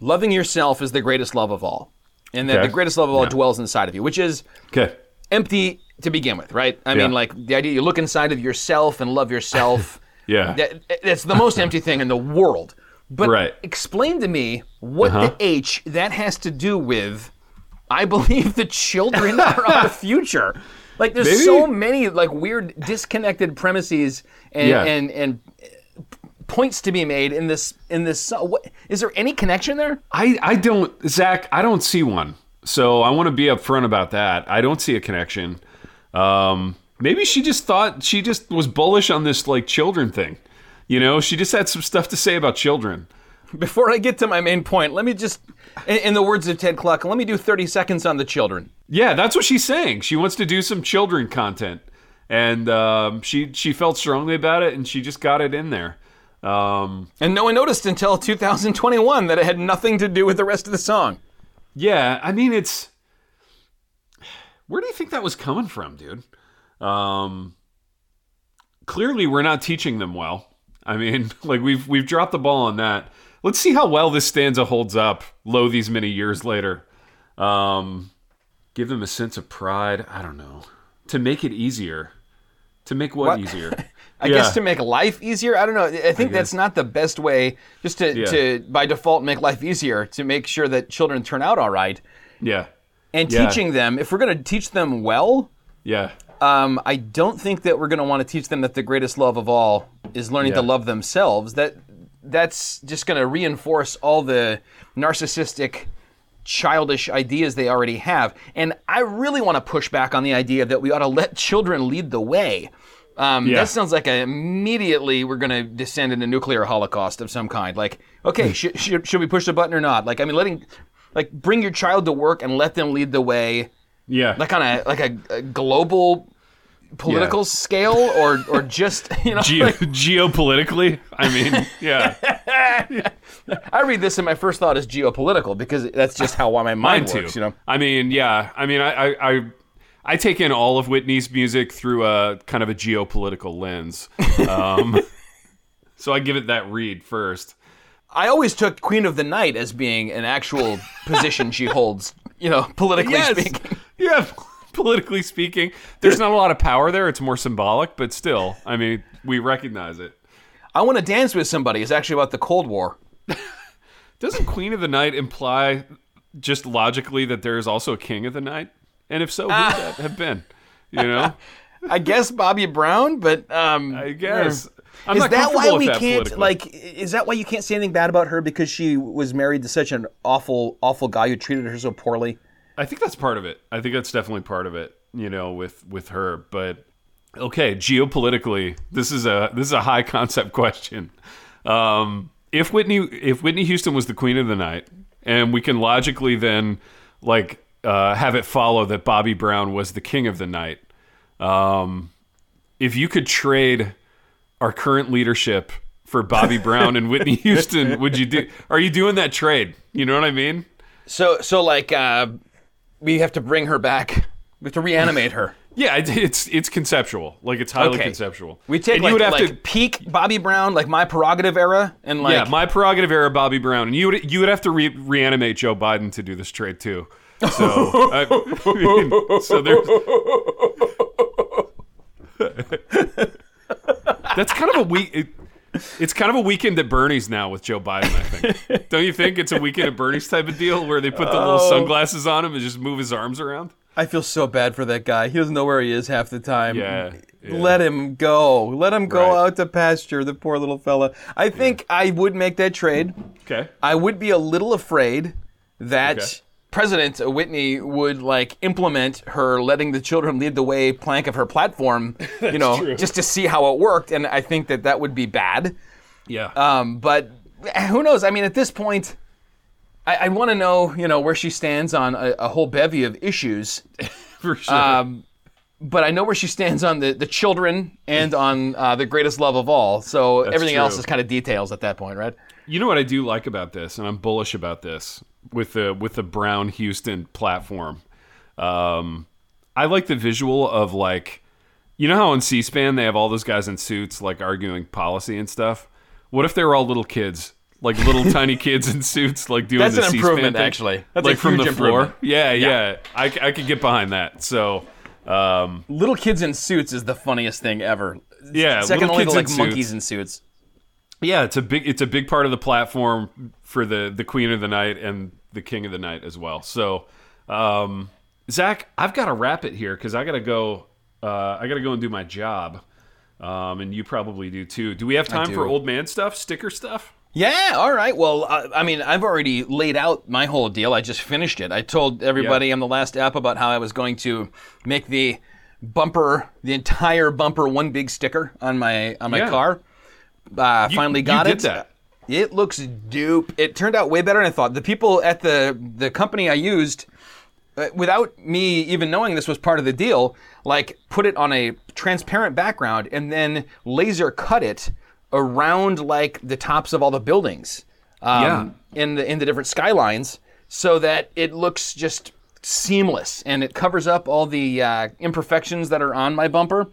loving yourself is the greatest love of all. And that Okay. the greatest love of all Yeah. dwells inside of you, which is Okay. empty to begin with, right? I mean, like the idea you look inside of yourself and love yourself. [LAUGHS] Yeah. that, that's the most empty thing in the world. But Right. explain to me what Uh-huh. the H that has to do with. I believe the children are our [LAUGHS] future. Like there's Maybe- so many like weird disconnected premises and Yeah. and and points to be made in this in this. so- What, is there any connection there? I, I don't, Zach, I don't see one. So I want to be upfront about that. I don't see a connection. Um, maybe she just thought she just was bullish on this like children thing. You know, she just had some stuff to say about children. Before I get to my main point, let me just, in, in the words of Ted Kluck, let me do 30 seconds on the children. Yeah, that's what she's saying. She wants to do some children content, and um, she she felt strongly about it, and she just got it in there. Um, And no one noticed until 2021 that it had nothing to do with the rest of the song. yeah, I mean, it's where do you think that was coming from, dude? Um, clearly, we're not teaching them well. I mean, [LAUGHS] like we've we've dropped the ball on that. Let's see how well this stanza holds up. Low these many years later. Um, give them a sense of pride. I don't know. To make it easier. To make what, What? easier? [LAUGHS] I Yeah. guess to make life easier. I don't know. I think that's not the best way. Just to, Yeah. to by default make life easier to make sure that children turn out all right. Yeah. And Yeah. teaching them, if we're going to teach them well, Yeah. um, I don't think that we're going to want to teach them that the greatest love of all is learning to love themselves. That that's just going to reinforce all the narcissistic, childish ideas they already have. And I really want to push back on the idea that we ought to let children lead the way. Um, Yeah. That sounds like a, immediately we're going to descend into nuclear holocaust of some kind. Like, okay, should, should, should we push the button or not? Like, I mean, letting, like, bring your child to work and let them lead the way Yeah. like on a like a, a global political scale or or [LAUGHS] just you know Geo- like, geopolitically, I mean, yeah, [LAUGHS] I read this and my first thought is geopolitical because that's just how my mind mine works too. you know I mean, yeah, I mean, I, I, I, I take in all of Whitney's music through a kind of a geopolitical lens, um, [LAUGHS] so I give it that read first. I always took Queen of the Night as being an actual position she holds you know politically speaking yeah. [LAUGHS] Politically speaking, there's not a lot of power there. It's more symbolic, but still, I mean, we recognize it. I want to dance with somebody is actually about the Cold War [LAUGHS] Doesn't Queen of the Night imply just logically that there is also a King of the Night? And if so, who would that have been? You know, [LAUGHS] I guess Bobby Brown but um I guess. I'm is that why we that can't like is that why you can't say anything bad about her because she was married to such an awful awful guy who treated her so poorly I think that's part of it. I think that's definitely part of it. You know, with with her. But okay, geopolitically, this is a this is a high concept question. Um, if Whitney if Whitney Houston was the queen of the night, and we can logically then like uh, have it follow that Bobby Brown was the king of the night. Um, if you could trade our current leadership for Bobby Brown and Whitney [LAUGHS] Houston, would you do? Are you doing that trade? You know what I mean? So so like uh, we have to bring her back. We [LAUGHS] have to reanimate her. Yeah, it- it's it's conceptual. Like it's highly Okay. conceptual. We take and like, you would have like to peak Bobby Brown, like my prerogative era, and like yeah, my prerogative era, Bobby Brown, and you would you would have to re- reanimate Joe Biden to do this trade too. So, I mean, so there's that's kind of a week. It, it's kind of a weekend at Bernie's now with Joe Biden. I think. Don't you think it's a weekend at Bernie's type of deal where they put the little Oh. sunglasses on him and just move his arms around? I feel so bad for that guy. He doesn't know where he is half the time. Yeah, yeah. Let him go. Let him go Right. out to pasture, the poor little fella. I think I would make that trade. Okay. I would be a little afraid that Okay. President Whitney would like implement her letting the children lead the way plank of her platform, [LAUGHS] you know, true. just to see how it worked. And I think that that would be bad. Yeah. Um, but who knows? I mean, at this point, I, I want to know, you know, where she stands on a, a whole bevy of issues. [LAUGHS] for sure. Um, but I know where she stands on the, the children and [LAUGHS] on uh, the greatest love of all. So everything else is kind of details at that point, right? You know what I do like about this, and I'm bullish about this with the with the Brown Houston platform. Um, I like the visual of like, you know how on C-SPAN they have all those guys in suits like arguing policy and stuff. What if they were all little kids, like little [LAUGHS] tiny kids in suits, like doing That's the an C-SPAN improvement, thing? actually. That's like from the floor. improvement. Yeah, yeah, I, I could get behind that. So, um, Little kids in suits is the funniest thing ever. Yeah, second little only to kids like monkeys in suits. Yeah, it's a big it's a big part of the platform for the the Queen of the Night and the King of the Night as well. So, um, Zach, I've got to wrap it here because I got to go. Uh, I got to go and do my job, um, and you probably do too. Do we have time for old man stuff, sticker stuff? Yeah, all right. Well, uh, I mean, I've already laid out my whole deal. I just finished it. I told everybody Yeah. on the last app about how I was going to make the bumper, the entire bumper, one big sticker on my on my Yeah. car. Uh, You- finally you got did it. that. It looks dupe. It turned out way better than I thought. The people at the the company I used, uh, without me even knowing this was part of the deal, like put it on a transparent background and then laser cut it around like the tops of all the buildings um, in the in the different skylines, so that it looks just seamless and it covers up all the uh, imperfections that are on my bumper.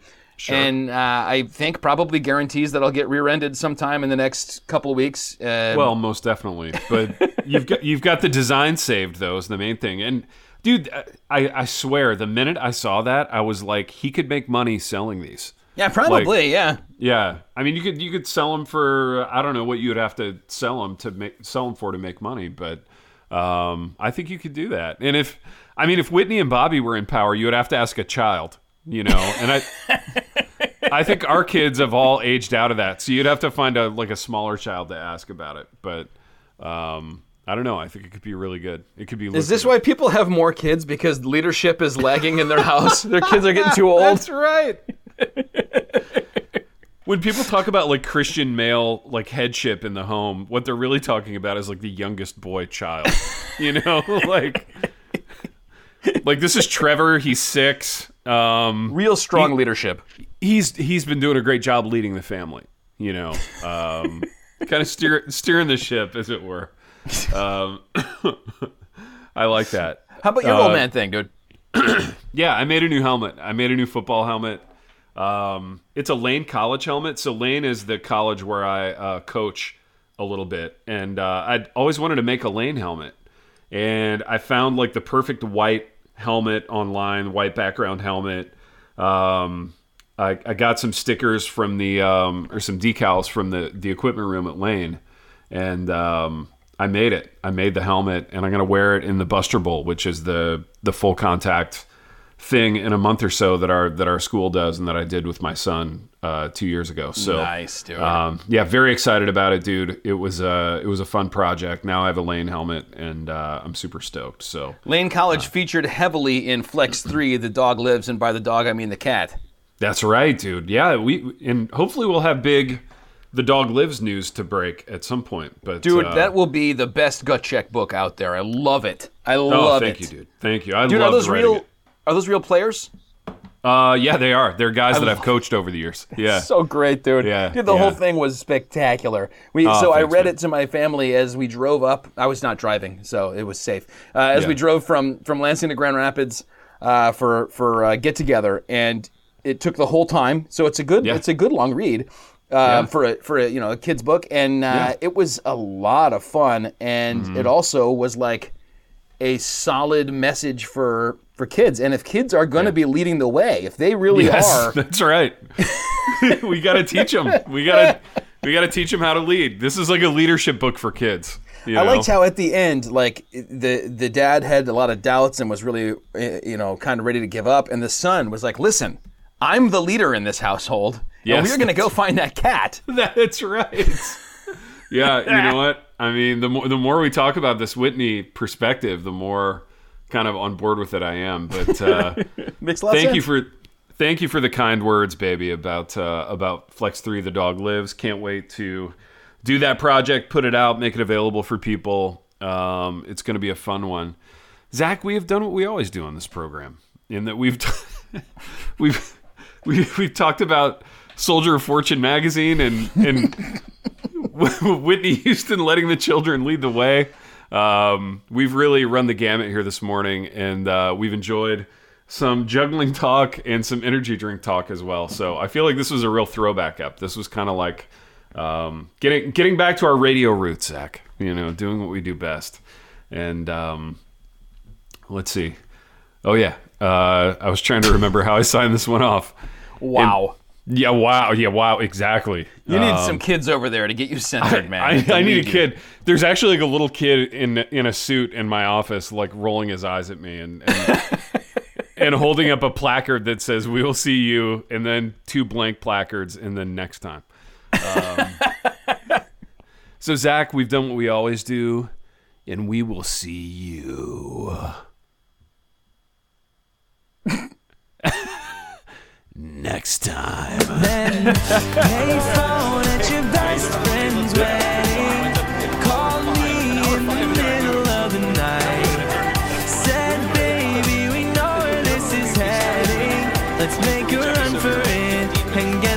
And uh, I think probably guarantees that I'll get rear-ended sometime in the next couple of weeks. Uh, Well, most definitely. But [LAUGHS] you've got you've got the design saved though is the main thing. And dude, I I swear, the minute I saw that, I was like, he could make money selling these. yeah, probably, yeah. Yeah, I mean, you could you could sell them for I don't know what you would have to sell them to make sell them for to make money, but um, I think you could do that. And if I mean, if Whitney and Bobby were in power, you would have to ask a child, you know. And I I think our kids have all aged out of that, so you'd have to find a like a smaller child to ask about it. But um, I don't know. I think it could be really good. It could be. Is this why people have more kids because leadership is lagging in their house? their kids are getting too [LAUGHS] old. That's right. when people talk about like Christian male like headship in the home, what they're really talking about is like the youngest boy child. You know, [LAUGHS] like like this is Trevor. He's six. Um, Real strong leadership. he's he's been doing a great job leading the family. You know, um, [LAUGHS] kind of steer, steering the ship, as it were. Um, [COUGHS] I like that. How about your Uh, old man thing, dude? [COUGHS] Yeah, I made a new helmet. I made a new football helmet. Um, it's a Lane College helmet. So Lane is the college where I uh, coach a little bit, and uh, I'd always wanted to make a Lane helmet, and I found like the perfect white helmet online, white background helmet. Um, I, I got some stickers from the um, or some decals from the the equipment room at Lane, and um, I made it. I made the helmet, and I'm gonna wear it in the Buster Bowl, which is the the full contact thing in a month or so that our that our school does, and that I did with my son uh, two years ago. So Nice, dude. Um, yeah, very excited about it, dude. It was uh, it was a fun project. Now I have a Lane helmet, and uh, I'm super stoked. So Lane College featured heavily in Flex [CLEARS THROAT] 3, The Dog Lives, and by the dog, I mean the cat. That's right, dude. Yeah, we and hopefully we'll have big the dog lives news to break at some point. But Dude, uh, that will be the best gut check book out there. I love it. I oh, love thank it. Thank you, dude. Thank you. I Dude, love those real? it. Are those real players? Uh, yeah, they are. They're guys that I've coached over the years. [LAUGHS] Yeah. So great, dude. Yeah, Dude, the yeah. whole thing was spectacular. We Oh, so I read man. it to my family as we drove up. I was not driving, so it was safe. Uh, as Yeah. we drove from from Lansing to Grand Rapids uh, for for uh, get together, and it took the whole time. So it's a good Yeah. it's a good long read. Uh. For a for a you know a kid's book, and uh, it was a lot of fun, and Mm-hmm. it also was like a solid message for for kids. And if kids are going to be leading the way, if they really Yes, are, [LAUGHS] that's right. [LAUGHS] we got to teach them. We got to we got to teach them how to lead. This is like a leadership book for kids. You I liked how at the end, like the the dad had a lot of doubts and was really, uh, you know, kind of ready to give up, and the son was like, "Listen, I'm the leader in this household, and we're going to go find that cat." [LAUGHS] That's right. yeah, you know what? I mean, the more the more we talk about this Whitney perspective, the more kind of on board with it I am. But uh, [LAUGHS] Makes a lot of thank you for thank you for the kind words, baby, about uh, about Flex Three. The dog lives. Can't wait to do that project, put it out, make it available for people. Um, it's going to be a fun one. Zach, we have done what we always do on this program, in that we've [LAUGHS] we've [LAUGHS] we've, we've talked about Soldier of Fortune magazine and and [LAUGHS] Whitney Houston letting the children lead the way. Um, we've really run the gamut here this morning, and uh, we've enjoyed some juggling talk and some energy drink talk as well. So I feel like this was a real throwback up. This was kind of like um, getting getting back to our radio roots, Zach. You know, doing what we do best. And um, let's see. Oh yeah, uh, I was trying to remember how I signed this one off. Wow, Yeah, wow. Yeah, wow. Exactly. you need some kids over there to get you centered, man. I, [LAUGHS] I need a lead you. kid. There's actually like a little kid in in a suit in my office, like rolling his eyes at me and and, [LAUGHS] and holding up a placard that says "We will see you," and then two blank placards, and then next time. Um, [LAUGHS] so Zach, we've done what we always do, and we will see you next time. Then phone at your best friend's wedding. Me in the middle of the night. Said, baby, we know where this is heading. Let's make a run for it and get.